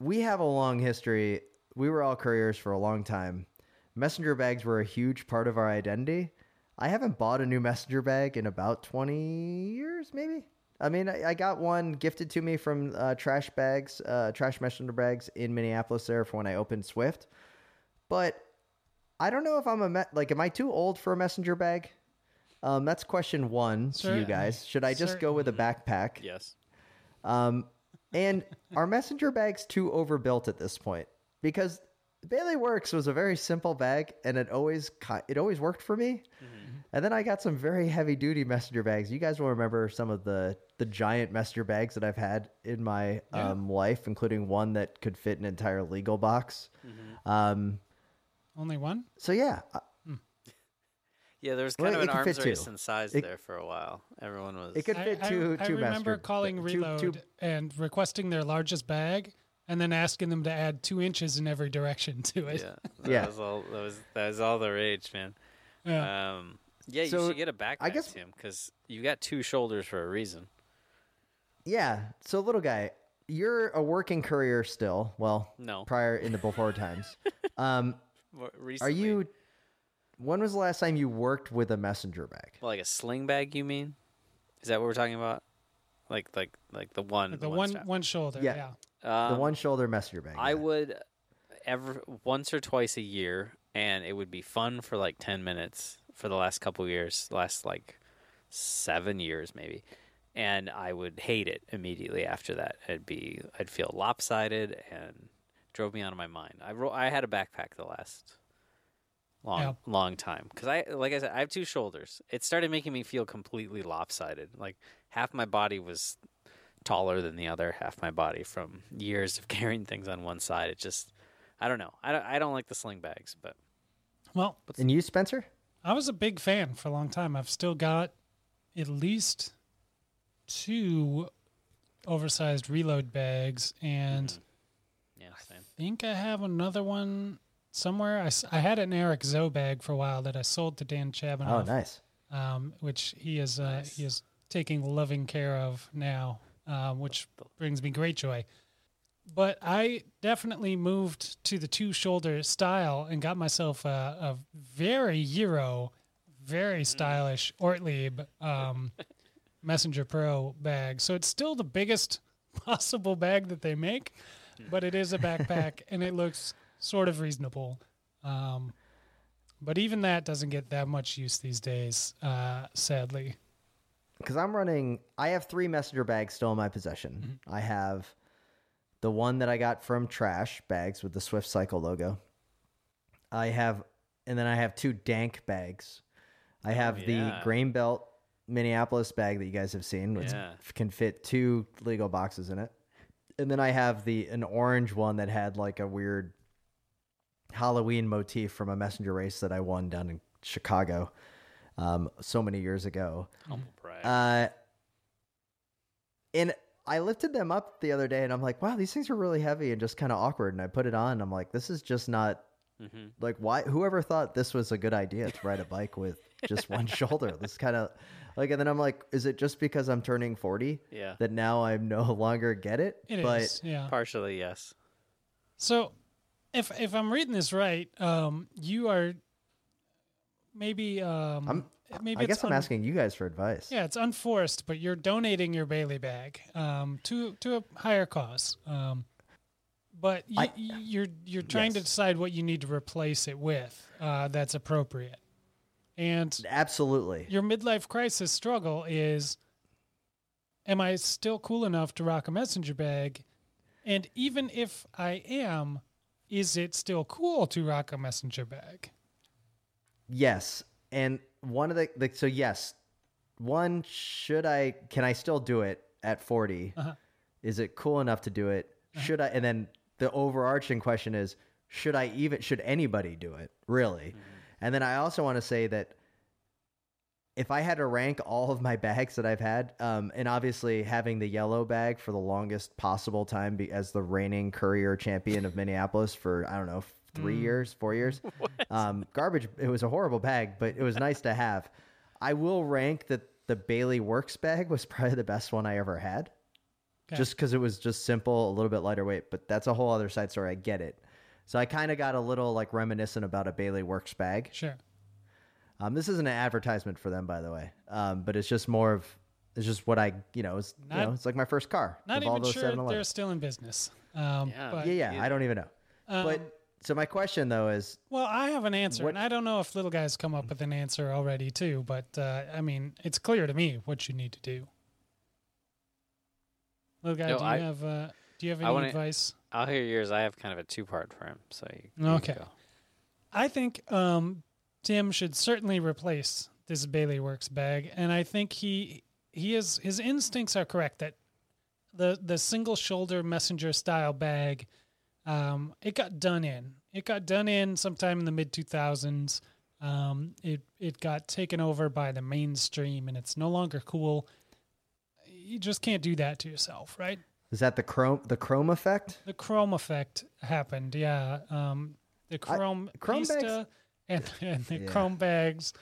we have a long history. We were all couriers for a long time. Messenger bags were a huge part of our identity. I haven't bought a new messenger bag in about 20 years, maybe. I mean, I, I got one gifted to me from uh, trash bags, uh, trash messenger bags in Minneapolis there for when I opened Swift. But I don't know if I'm a me- like, am I too old for a messenger bag? Um, that's question one to you guys. Should I just go with a backpack? Yes. Um, and are messenger bags too overbuilt at this point? Because Bailey Works was a very simple bag, and it always ki- it always worked for me. And then I got some very heavy duty messenger bags. You guys will remember some of the the giant messenger bags that I've had in my Yeah. um, life, including one that could fit an entire legal box. Um, Only one? so yeah, uh, Yeah, there was Well, kind of it an arms fit race two. in size It- there for a while. Everyone was. it could I- fit I, two I two remember messenger- calling two- Reload two- and requesting their largest bag, and then asking them to add two inches in every direction to it. Yeah, that Yeah. was all. That was that was all the rage, man. Yeah. Um, yeah, you So, should get a backpack, I guess- Tim, because you got two shoulders for a reason. Yeah. So little guy, you're a working courier still. Well, No. prior in the before times. Um, More are you? When was the last time you worked with a messenger bag? like a sling bag? You mean? Is that what we're talking about? Like like like the one Like the one strap. one shoulder. Yeah. Yeah. Um, the one shoulder messenger bag. I yeah. would ever once or twice a year, and it would be fun for like ten minutes for the last couple years, last like seven years maybe, and I would hate it immediately after that. I'd be I'd feel lopsided and drove me out of my mind. I ro- I had a backpack the last long Yeah. long time because I like I said I have two shoulders. It started making me feel completely lopsided. Like half my body was taller than the other half my body from years of carrying things on one side. It just I don't know. I don't I don't like the sling bags, but Well, And you, Spencer? I was a big fan for a long time. I've still got at least two oversized reload bags, and yeah, same. I think I have another one somewhere. I, I had an Eric Zoe bag for a while that I sold to Dan Oh, nice. um, which he is uh, he is taking loving care of now, um, which brings me great joy. But I definitely moved to the two shoulder style and got myself a, a very Euro, very stylish Ortlieb um, Messenger Pro bag. So it's still the biggest possible bag that they make, but it is a backpack and it looks sort of reasonable. Um, but even that doesn't get that much use these days, uh, sadly. because I'm running. I have three messenger bags still in my possession. I have the one that I got from Trash bags with the Swift Cycle logo. I have, and then I have two Dank bags. I have the yeah. Grain Belt Minneapolis bag that you guys have seen, which Yeah. can fit two Lego boxes in it. And then I have the an orange one that had like a weird Halloween motif from a messenger race that I won down in Chicago um, so many years ago. Humble brag. Uh, and I lifted them up the other day, and I'm like, wow, these things are really heavy and just kind of awkward. And I put it on, and I'm like, this is just not Mhm. like why. Whoever thought this was a good idea to ride a bike with just one shoulder? This kind of like, and then I'm like, is it just because I'm turning 40 Yeah. that now I no longer get it? It is, but yeah. Partially, yes. So, if if I'm reading this right, um, you are maybe um, I'm- maybe I guess I'm asking you guys for advice. Yeah, it's unforced, but you're donating your Bailey bag um, to to a higher cause. Um, but y- I- y- you're you're trying to decide what you need to replace it with uh, that's appropriate. And Absolutely. your midlife crisis struggle is am I still cool enough to rock a messenger bag? And even if I am, is it still cool to rock a messenger bag? Yes, and one of the, the so yes, one should I can I still do it at 40? Uh-huh. Is it cool enough to do it? Should I? And then the overarching question is, should I even? Should anybody do it? Really? And then I also want to say that if I had to rank all of my bags that I've had, um, and obviously having the yellow bag for the longest possible time be, as the reigning courier champion of Minneapolis for I don't know three years, four years, um, garbage. It was a horrible bag, but it was nice to have. I will rank that the Bailey Works bag was probably the best one I ever had, Okay. just because it was just simple, a little bit lighter weight. But that's a whole other side story. I get it. So I kind of got a little like reminiscent about a Bailey Works bag. Sure. Um, this isn't an advertisement for them, by the way. Um, but it's just more of it's just what I you know it's you know it's like my first car. Not the even Volvo sure 711. they're still in business. Um, Yeah. but, Yeah, yeah. I don't even know. um, but so my question though is, Well, I have an answer, What- and I don't know if little guys come up with an answer already too. But uh, I mean, it's clear to me what you need to do. Little guy, No, do you I- have uh, do you have any wanna- advice? I'll hear yours. I have kind of a two part for him. So you, you Okay. Go. I think um, Tim should certainly replace this Bailey Works bag, and I think he he is his instincts are correct that the the single shoulder messenger style bag um, it got done in. It got done in sometime in the mid two thousands. Um, it it got taken over by the mainstream, and it's no longer cool. You just can't do that to yourself, right? is that the chrome the chrome effect? The chrome effect happened, yeah. Um, the I- chrome, chrome bags- and, and the Yeah. chrome bags.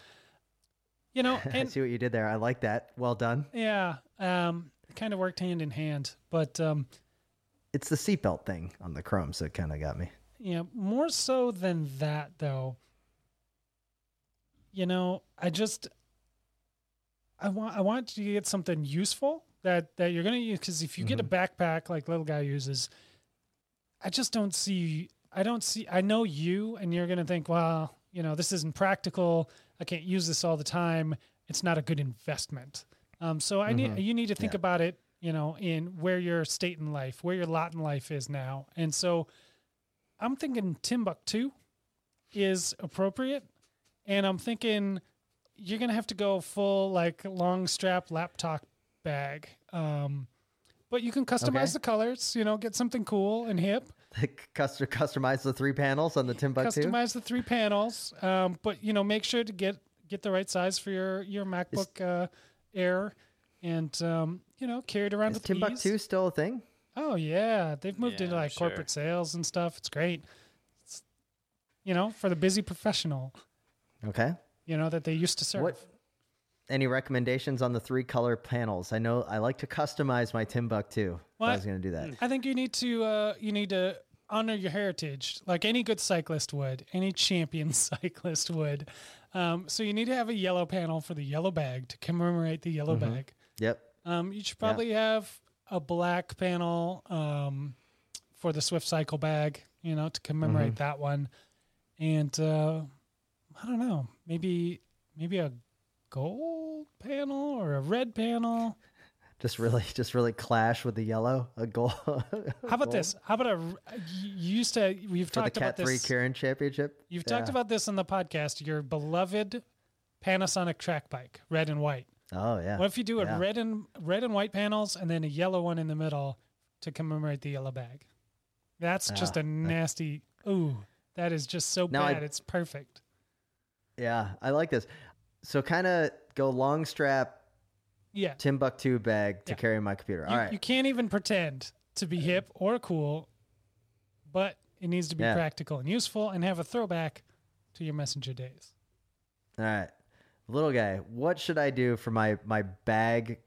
You know, I and see what you did there. I like that. Well done. yeah, um, kind of worked hand in hand. But um, It's the seatbelt thing on the chromes that kind of got me. yeah, more so than that, though. You know, I just I want I want you to get something useful that that you're gonna use because if you get a backpack like little guy uses, I just don't see I don't see I know you and you're gonna think, well, you know, this isn't practical. I can't use this all the time. It's not a good investment. Um, so I need you need to think Yeah. about it, you know, in where your state in life, where your lot in life is now. And so I'm thinking Timbuk2 is appropriate. and I'm thinking you're gonna have to go full like long strap laptop bag. Um, but you can customize Okay. the colors. You know, get something cool and hip. Custom, customize the three panels on the Timbuk2. Customize the three panels. Um, but you know, make sure to get get the right size for your your MacBook uh, Air, and um, you know, carried around Is with Timbuk2 ease. still a thing? Oh yeah, they've moved Yeah, into I'm like sure. corporate sales and stuff. It's great. It's, you know, for the busy professional, Okay. you know that they used to serve. What? Any recommendations on the three color panels? I know I like to customize my Timbuk2. if I was going to do that. I think you need to uh, you need to honor your heritage, like any good cyclist would, any champion cyclist would. Um, so you need to have a yellow panel for the yellow bag to commemorate the yellow Mm-hmm. bag. Yep. Um, you should probably have a black panel um, for the Swift Cycle bag, you know, to commemorate Mm-hmm. that one. And uh, I don't know, maybe maybe a gold panel or a red panel. Just really, just really clash with the yellow. A goal. How about this? How about a? You used to. We've for the talked about Cat Three this. Keirin Championship? You've Yeah. talked about this on the podcast. Your beloved Panasonic track bike, red and white. Oh yeah. What if you do a red and red and white panels and then a yellow one in the middle to commemorate the yellow bag? That's just Ah, a nasty. Ooh, that is just so Now I- bad. it's perfect. Yeah, I like this. So kind of go long strap Yeah. Timbuk2 bag to Yeah. carry my computer. You, All right. you can't even pretend to be hip or cool, but it needs to be Yeah. practical and useful and have a throwback to your messenger days. All right. Little guy, what should I do for my my bag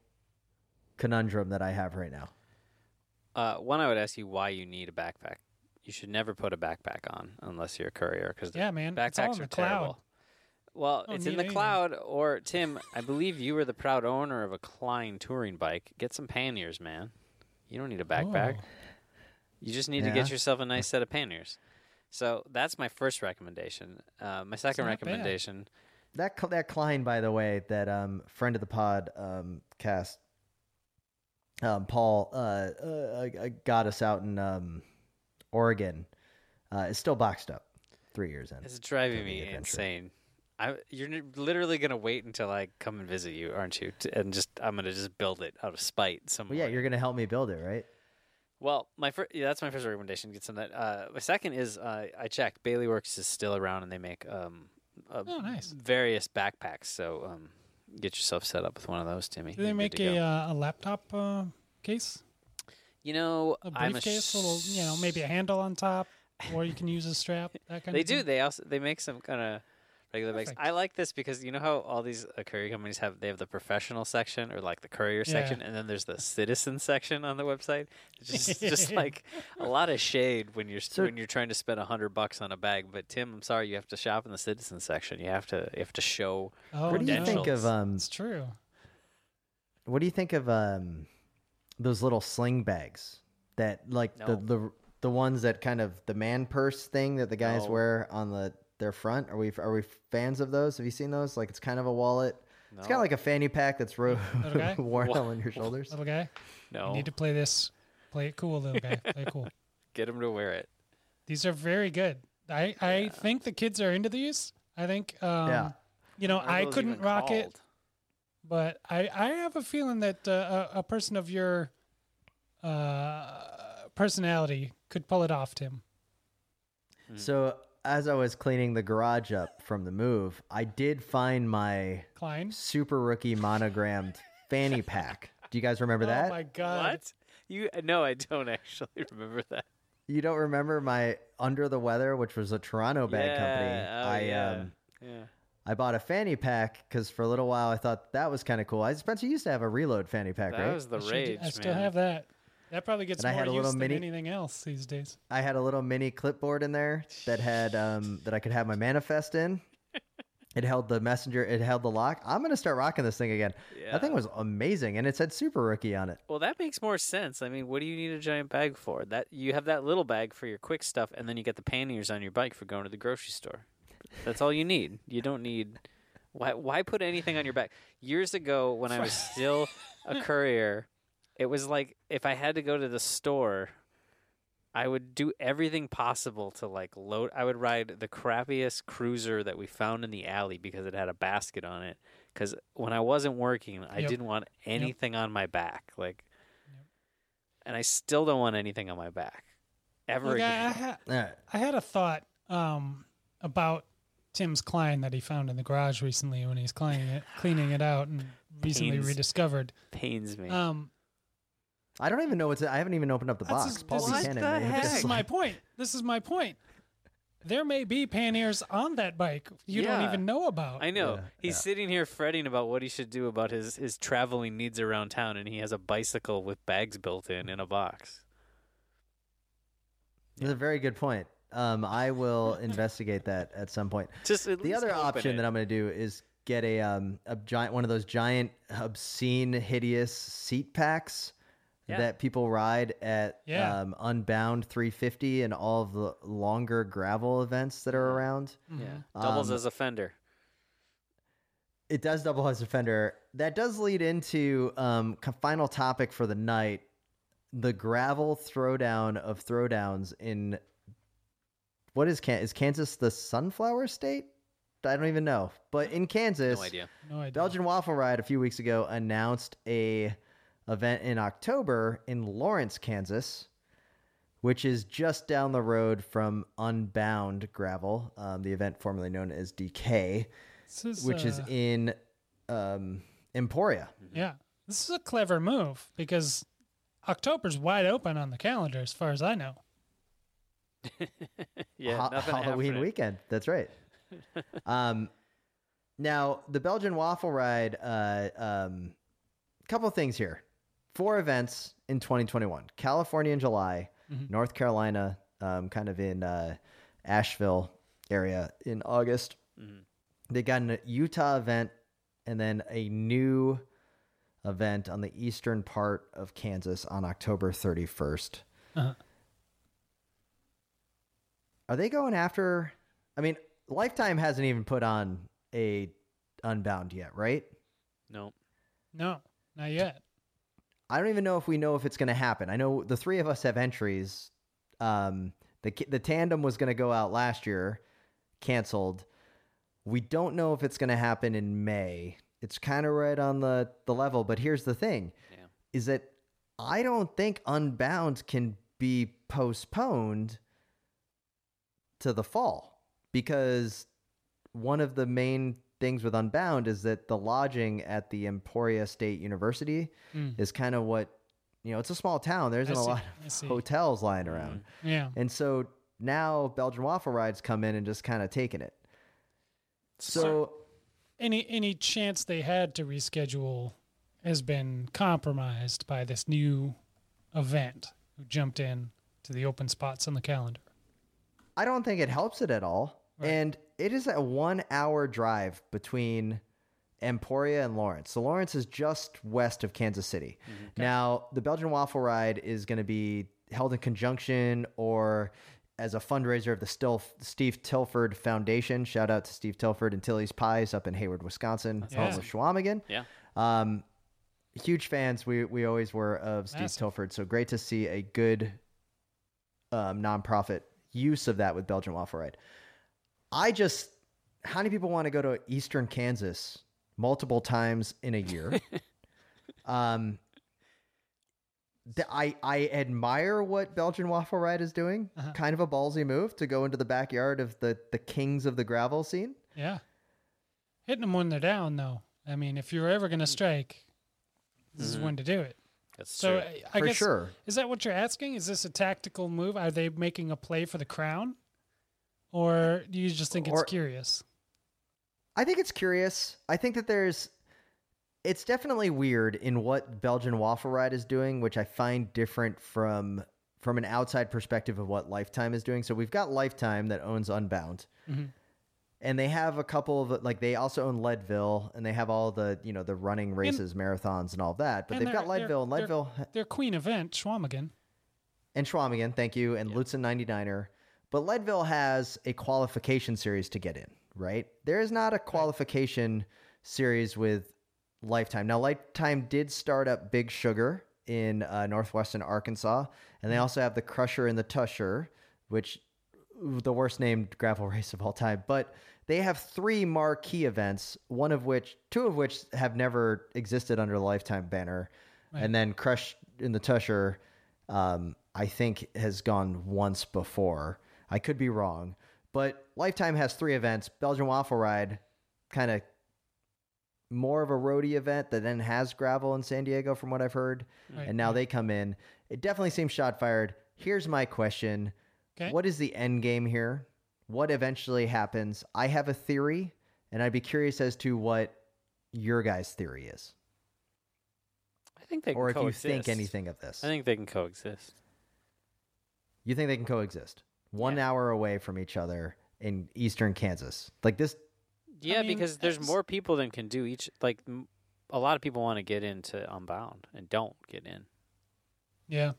conundrum that I have right now? Uh, one, I would ask you why you need a backpack. You should never put a backpack on unless you're a courier because Yeah, man, it's all backpacks in are the cloud. terrible. Well, it's in the anything. cloud. Or Tim, I believe you were the proud owner of a Klein touring bike. Get some panniers, man. You don't need a backpack. Oh. You just need to get yourself a nice set of panniers. So that's my first recommendation. Uh, my second recommendation. bad. That that Klein, by the way, that um friend of the pod um cast, um Paul uh, uh, uh got us out in um Oregon, uh, is still boxed up, three years in. It's driving me adventure. insane. I, you're literally gonna wait until I come and visit you, aren't you? And just I'm gonna just build it out of spite. Some Well, yeah, you're gonna help me build it, right? Well, my first yeah, that's my first recommendation. Get some that. Uh, my second is uh, I checked. Bailey Works is still around, and they make um, uh, Oh, nice. various backpacks. So um, get yourself set up with one of those, Timmy. Do they You're make a uh, a laptop uh, case? you know, A I'm briefcase, little you know, maybe a handle on top, or you can use a strap. That kind They of do. thing? They also they make some kind of regular bags. I like this because you know how all these uh, courier companies have they have the professional section or like the courier Yeah. section, and then there's the citizen section on the website. It's just just like a lot of shade when you're So- when you're trying to spend a hundred bucks on a bag. But Tim, I'm sorry, you have to shop in the citizen section. You have to you have to show. Oh, what do you think of um? It's true. What do you think of um, those little sling bags that like the the the ones that kind of the man purse thing that the guys No. wear on the their front? Are we are we fans of those? Have you seen those? Like it's kind of a wallet. It's kind of like a fanny pack that's ro- worn Wha- on your shoulders. Little guy, No, you need to play this. Play it cool, little guy. Play it cool. get him to wear it. These are very good. I I think the kids are into these. I think um, Yeah. you know I couldn't even rock it, but I I have a feeling that uh, a, a person of your uh, personality could pull it off, Tim. So as I was cleaning the garage up from the move, I did find my Klein. super rookie monogrammed fanny pack. Do you guys remember that? Oh my god! What? You no, I don't actually remember that. You don't remember my Under the Weather, which was a Toronto bag company. Yeah, oh, I yeah. um Yeah. I bought a fanny pack because for a little while I thought that was kind of cool. I Spencer used to have a reload fanny pack, That right? was the I, should- rage, I still have that. That probably gets And I more had a little use mini- than anything else these days. I had a little mini clipboard in there that had um that I could have my manifest in. It held the messenger. It held the lock. I'm gonna start rocking this thing again. That thing Yeah. was amazing, and it said Super Rookie on it. Well, that makes more sense. I mean, what do you need a giant bag for? That you have that little bag for your quick stuff, and then you get the panniers on your bike for going to the grocery store. That's all you need. You don't need. Why? Why put anything on your back? Years ago, when I was still a courier, it was like if I had to go to the store, I would do everything possible to like load. I would ride the crappiest cruiser that we found in the alley because it had a basket on it. Because when I wasn't working, I Yep. didn't want anything on my back. Like, and I still don't want anything on my back ever Look, I, I, again. ha- All right. I had a thought um, about Tim's Klein that he found in the garage recently when he's cleaning it, cleaning it out and recently Pains. rediscovered. Pains me. Um, I don't even know what's. I haven't even opened up the That's box. just- Paul this is- Buchanan. The heck? this is my point. This is my point. There may be panniers on that bike you don't even know about. I know. Yeah, He's yeah. sitting here fretting about what he should do about his, his traveling needs around town, and he has a bicycle with bags built in in a box. That's a very good point. Um, I will investigate that at some point. Just at The least other option it. that I'm going to do is get a um a giant one of those giant obscene hideous seat packs Yeah. that people ride at Yeah. um, Unbound 350 and all of the longer gravel events that are around. yeah doubles Um, as a fender. It does double as a fender. That does lead into um final topic for the night: the gravel throwdown of throwdowns in what is Kan- is Kansas the sunflower state? I don't even know, but in Kansas, No idea. no idea. Belgian Waffle Ride a few weeks ago announced a event in October in Lawrence, Kansas, which is just down the road from Unbound Gravel, um, the event formerly known as DK, is, which is uh, in um, Emporia. yeah. This is a clever move because October's wide open on the calendar, as far as I know. Yeah, Ha- Halloween weekend. That's right. um, now the Belgian Waffle Ride. A uh, um, couple of things here. Four events in 2021: California in July, Mm-hmm. North Carolina, um, kind of in uh, Asheville area in August. Mm-hmm. They got a Utah event, and then a new event on the eastern part of Kansas on October 31st. Uh-huh. Are they going after? I mean, Lifetime hasn't even put on a Unbound yet, right? No. No, not yet. I don't even know if we know if it's going to happen. I know the three of us have entries. Um, the the tandem was going to go out last year, canceled. We don't know if it's going to happen in May. It's kind of right on the the level, but here's the thing: Yeah. is that I don't think Unbound can be postponed to the fall because one of the main things with Unbound is that the lodging at the Emporia State University mm. is kind of what you know. It's a small town. There isn't a lot of hotels lying around, mm. Yeah. and so now Belgian waffle rides come in and just kind of taking it. So Any any chance they had to reschedule has been compromised by this new event who jumped in to the open spots on the calendar. I don't think it helps it at all. And it is a one hour drive between Emporia and Lawrence. So Lawrence is just west of Kansas City. Now, the Belgian Waffle Ride is going to be held in conjunction or as a fundraiser of the Steve Tilford Foundation. Shout out to Steve Tilford and Tilly's Pies up in Hayward, Wisconsin, home awesome. of Chequamegon. Yeah. Um, huge fans. We we always were of Steve. Tilford. So great to see a good um, nonprofit use of that with Belgian Waffle Ride. I just, how many people want to go to Eastern Kansas multiple times in a year? um, the, I I admire what Belgian Waffle Ride is doing. Uh-huh. Kind of a ballsy move to go into the backyard of the the kings of the gravel scene. Yeah. Hitting them when they're down, though. I mean, if you're ever going to strike, this is when to do it. That's So true. I, I For guess sure. is that what you're asking? Is this a tactical move? Are they making a play for the crown, or do you just think it's Or- curious? I think it's curious. I think that there's it's definitely weird in what Belgian Waffle Ride is doing, which I find different from from an outside perspective of what Lifetime is doing. So we've got Lifetime that owns Unbound. Mhm. And they have a couple of like they also own Leadville and they have all the, you know, the running races, marathons and all that. But they've got Leadville and Leadville Their queen event, Chequamegon. and Chequamegon, thank you, and Lutsen 99er. But Leadville has a qualification series to get in, right? There is not a qualification series with Lifetime. Now, Lifetime did start up Big Sugar in uh, northwestern Arkansas, and they also have the Crusher and the Tushar, which the worst named gravel race of all time. But they have three marquee events, one of which, two of which have never existed under the Lifetime banner, and then Crush in the Tushar, um, I think has gone once before. I could be wrong, but Lifetime has three events. Belgian Waffle Ride, kind of more of a roadie event that then has gravel in San Diego, from what I've heard. Right, and now they come in. It definitely seems shot fired. Here's my question: Okay. What is the end game here? What eventually happens? I have a theory, and I'd be curious as to what your guys' theory is, I think they or if can you think anything of this. I think they can coexist. You think they can coexist? One hour away from each other in eastern Kansas, like this. Yeah, mean, because there's more people than can do each. Like m- a lot of people want to get into Unbound and don't get in. Yeah.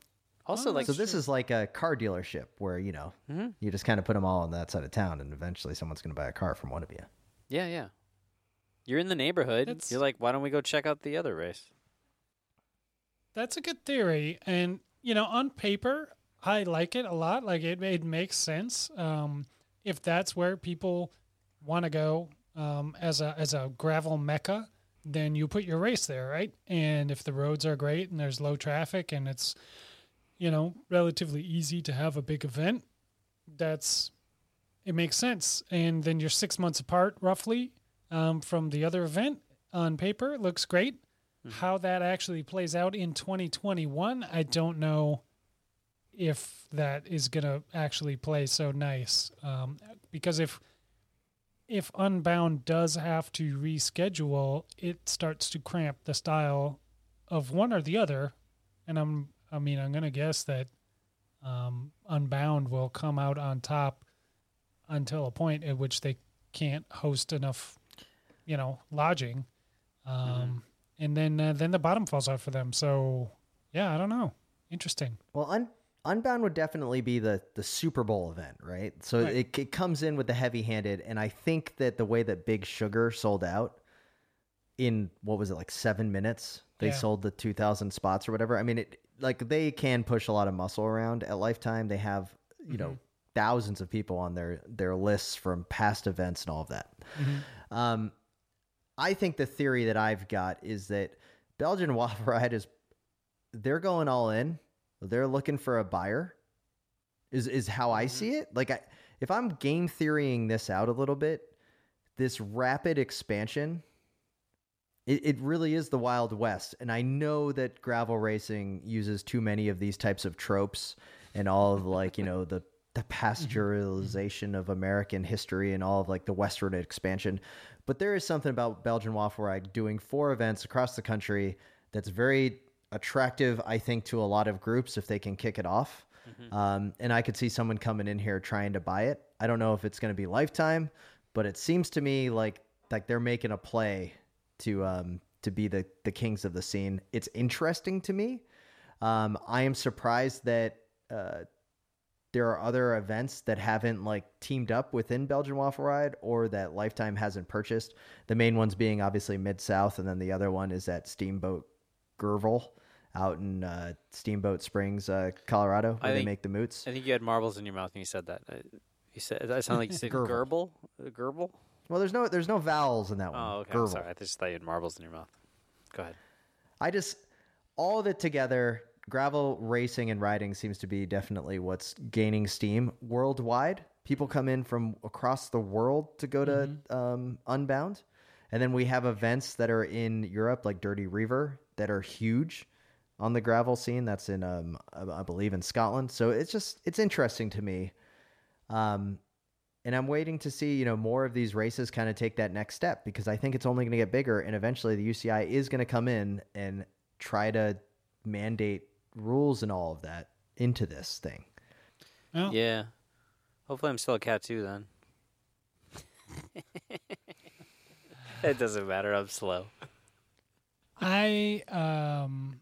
Also, Oh, like so this is like a car dealership where you know Mhm. you just kind of put them all on that side of town, and eventually someone's going to buy a car from one of you. yeah, yeah. You're in the neighborhood. It's- You're like, why don't we go check out the other race? That's a good theory, and you know, on paper, I like it a lot. Like it, it makes sense. Um, if that's where people want to go um, as a as a gravel mecca, then you put your race there, right? And if the roads are great and there's low traffic and it's you know relatively easy to have a big event, that's it makes sense. And then you're six months apart roughly um, from the other event. On paper, it looks great. How that actually plays out in 2021, I don't know if that is going to actually play so nice. Um, because if if Unbound does have to reschedule, it starts to cramp the style of one or the other. And I'm, I mean, I'm going to guess that um, Unbound will come out on top until a point at which they can't host enough, you know, lodging. Um, and then uh, then the bottom falls out for them. So yeah, I don't know. Interesting. Well, Un- Unbound would definitely be the the Super Bowl event, right? So Right. it, it comes in with the heavy handed, and I think that the way that Big Sugar sold out in what was it like seven minutes, they Yeah. sold the two thousand spots or whatever. I mean, it like they can push a lot of muscle around at Lifetime. They have you know thousands of people on their their lists from past events and all of that. Um, I think the theory that I've got is that Belgian Waffle Ride is they're going all in. They're looking for a buyer. Is is how I mm-hmm. see it. Like I if I'm game theorying this out a little bit, this rapid expansion it, it really is the Wild West. And I know that gravel racing uses too many of these types of tropes and all of like, you know, the the mm-hmm. Mm-hmm. pasteurization of American history and all of like the westward expansion. But there is something about Belgian Waffle Ride doing four events across the country that's very attractive, I think, to a lot of groups if they can kick it off. Um, and I could see someone coming in here trying to buy it. I don't know if it's going to be lifetime, but it seems to me like like they're making a play to um, to be the the kings of the scene. It's interesting to me. Um, I am surprised that uh, there are other events that haven't like teamed up within Belgian Waffle Ride or that Lifetime hasn't purchased. The main ones being obviously Mid South, and then the other one is at Steamboat Gerville out in uh, Steamboat Springs, uh, Colorado, I where they make the moots. I think you had marbles in your mouth when you said that. Uh, You said that sounded like you said Gerbil. gerbil. Uh, Gerbil. Well, there's no there's no vowels in that one. Oh, okay. I'm sorry. I just thought you had marbles in your mouth. Go ahead. I just all of it together, gravel racing and riding seems to be definitely what's gaining steam worldwide. People come in from across the world to go to um, Unbound, and then we have events that are in Europe, like Dirty Reiver, that are huge on the gravel scene. That's in, um, I I believe, in Scotland. So it's just it's interesting to me. Um, and I'm waiting to see, you know, more of these races kind of take that next step because I think it's only going to get bigger, and eventually the UCI is going to come in and try to mandate rules and all of that into this thing. Well, Yeah. Hopefully, I'm still a cat too. Then. it doesn't matter. I'm slow. I um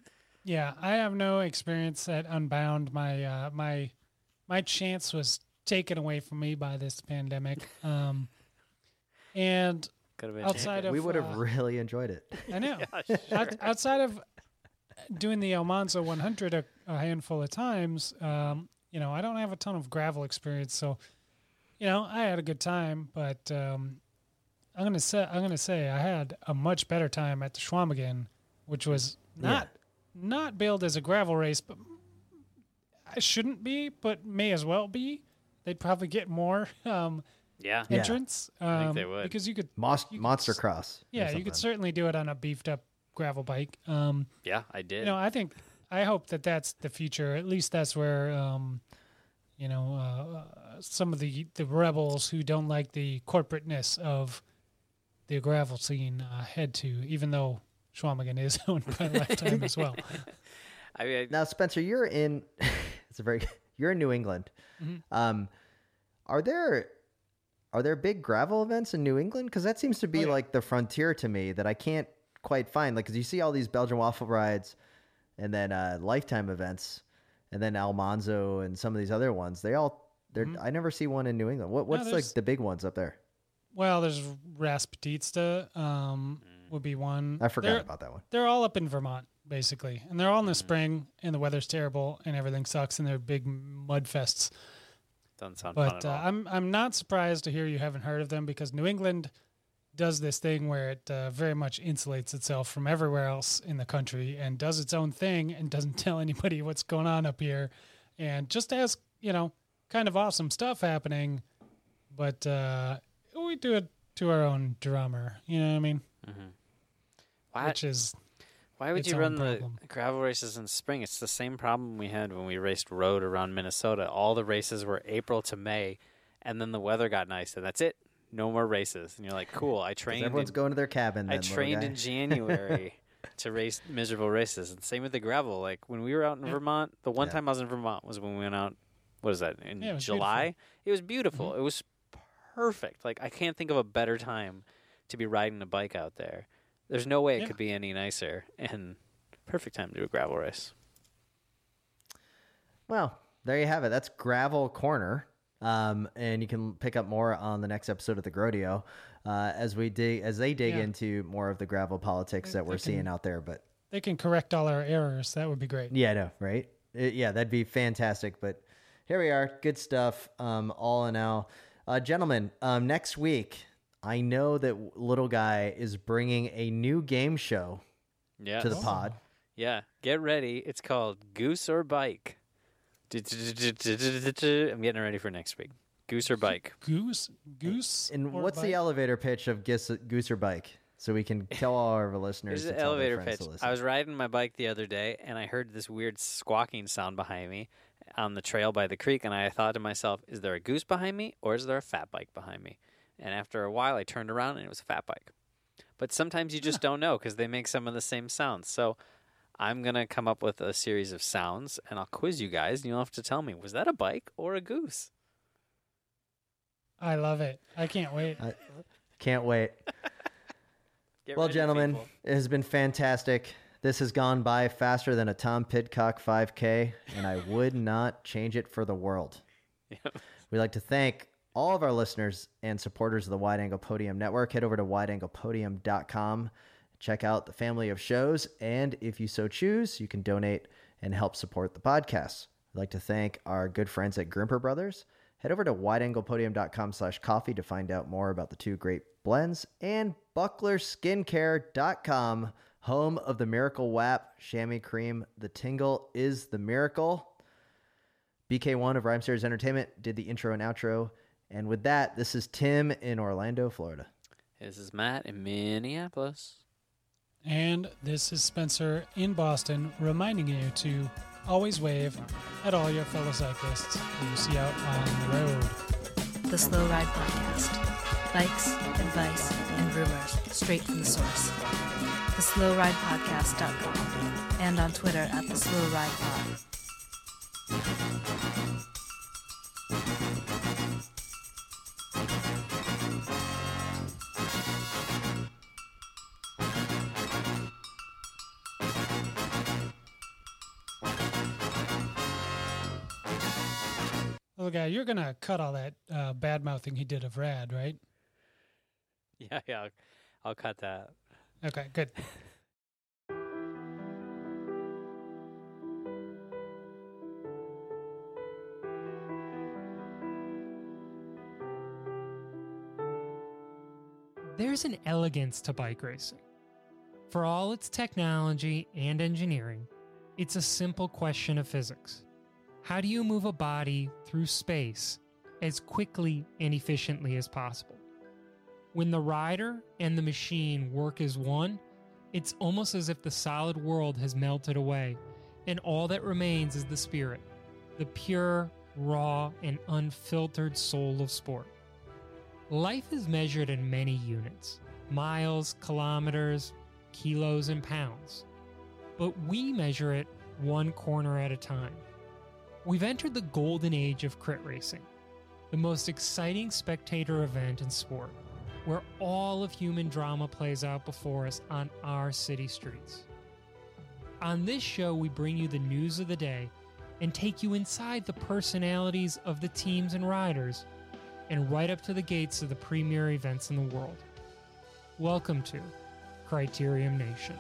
yeah, I have no experience at Unbound. My uh my my chance was taken away from me by this pandemic. Um and Could have been outside of we would have uh, really enjoyed it. I know. Out, outside of doing the Almanzo 100 a, a handful of times, um, you know, I don't have a ton of gravel experience, so you know, I had a good time, but um, I'm gonna say I'm gonna say I had a much better time at the Chequamegon, which was not not billed as a gravel race, but I shouldn't be, but may as well be. They'd probably get more um, Yeah. Yeah. entrants. Um, think they would. because you could. Mos- you could Monster s- Cross. Yeah, you could certainly do it on a beefed up gravel bike. Um, Yeah, I did. you know, I think I hope that that's the future. At least that's where um, you know uh, some of the the rebels who don't like the corporateness of the gravel scene uh, head to. Even though Chequamegon is owned by Lifetime as well. I mean, I- Now, Spencer, you're in. it's a very. You're in New England. Mm-hmm. Um, are there are there big gravel events in New England? Because that seems to be Oh, yeah. like the frontier to me that I can't quite find. Like, because you see all these Belgian waffle rides, and then uh, Lifetime events, and then Almanzo and some of these other ones. They all. They're. I never see one in New England. What, what's like Mm-hmm. the big ones up there? Well, there's Rasputitsa um, would be one. I forgot They're- about that one. They're all up in Vermont, basically, and they're all in the spring, and the weather's terrible, and everything sucks, and they're big mud fests. doesn't sound fun But at uh, all. I'm I'm not surprised to hear you haven't heard of them because New England does this thing where it uh, very much insulates itself from everywhere else in the country and does its own thing and doesn't tell anybody what's going on up here, and just has you know kind of awesome stuff happening, but uh, we do it to our own drummer. You know what I mean? Why, Which is why would its you own run problem. the gravel races in spring? It's the same problem we had when we raced road around Minnesota. All the races were April to May, and then the weather got nice, and that's it. No more races. And you're like, cool. I trained. Everyone's in, going to their cabin. I Then, little trained guy. in January to race miserable races, and same with the gravel. Like when we were out in Vermont, the one Yeah. time I was in Vermont was when we went out. What is that in Yeah, it was July? It was beautiful. Mm-hmm. It was perfect. Like I can't think of a better time to be riding a bike out there. There's no way it Yeah. could be any nicer, and perfect time to do a gravel race. Well, there you have it. That's Gravel Corner. Um, and you can pick up more on the next episode of the Grodeo uh, as we dig as they dig Yeah. into more of the gravel politics that we're they seeing out there. But they can correct all our errors. That would be great. yeah, I know, right? Uh, yeah, that'd be fantastic. But here we are, good stuff. Um, all in all, uh, gentlemen. Um, next week, I know that little guy is bringing a new game show Yeah. to the pod. Yeah. Get ready. It's called Goose or Bike. I'm getting ready for next week. Goose or Bike. Goose, goose. And what's the elevator pitch of Goose or Bike? So we can tell all of our listeners. Here's to the elevator pitch. I was riding my bike the other day and I heard this weird squawking sound behind me on the trail by the creek. And I thought to myself, is there a goose behind me or is there a fat bike behind me? And after a while, I turned around and it was a fat bike. But sometimes you just don't know because they make some of the same sounds. So I'm going to come up with a series of sounds and I'll quiz you guys and you'll have to tell me, was that a bike or a goose? I love it. I can't wait. I Can't wait. Well, gentlemen, people. it has been fantastic. This has gone by faster than a Tom Pidcock 5K, and I would not change it for the world. We'd like to thank all of our listeners and supporters of the Wide Angle Podium Network. Head over to wideanglepodium.com. Check out the family of shows, and if you so choose, you can donate and help support the podcast. I'd like to thank our good friends at Grimpeur Brothers. Head over to wideanglepodium.com slash coffee to find out more about the two great blends and bucklerskincare.com, home of the Miracle WAP chamois cream. The tingle is the miracle. BK1 of Rhyme Series Entertainment did the intro and outro. And with that, this is Tim in Orlando, Florida. This is Matt in Minneapolis. And this is Spencer in Boston reminding you to always wave at all your fellow cyclists that you see out on the road. The Slow Ride Podcast. Bikes, advice, and rumors straight from the source. TheSlowRidePodcast.com and on Twitter at The Slow Ride Pod. the guy, you're gonna cut all that uh, bad mouthing he did of Rad, right? Yeah, yeah, I'll, I'll cut that. Okay, good. There's an elegance to bike racing. For all its technology and engineering, it's a simple question of physics. How do you move a body through space as quickly and efficiently as possible? When the rider and the machine work as one, it's almost as if the solid world has melted away, and all that remains is the spirit, the pure, raw, and unfiltered soul of sport. Life is measured in many units miles, kilometers, kilos, and pounds. But we measure it one corner at a time. We've entered the golden age of crit racing, the most exciting spectator event in sport, where all of human drama plays out before us on our city streets. On this show, we bring you the news of the day and take you inside the personalities of the teams and riders and right up to the gates of the premier events in the world. Welcome to Criterium Nation.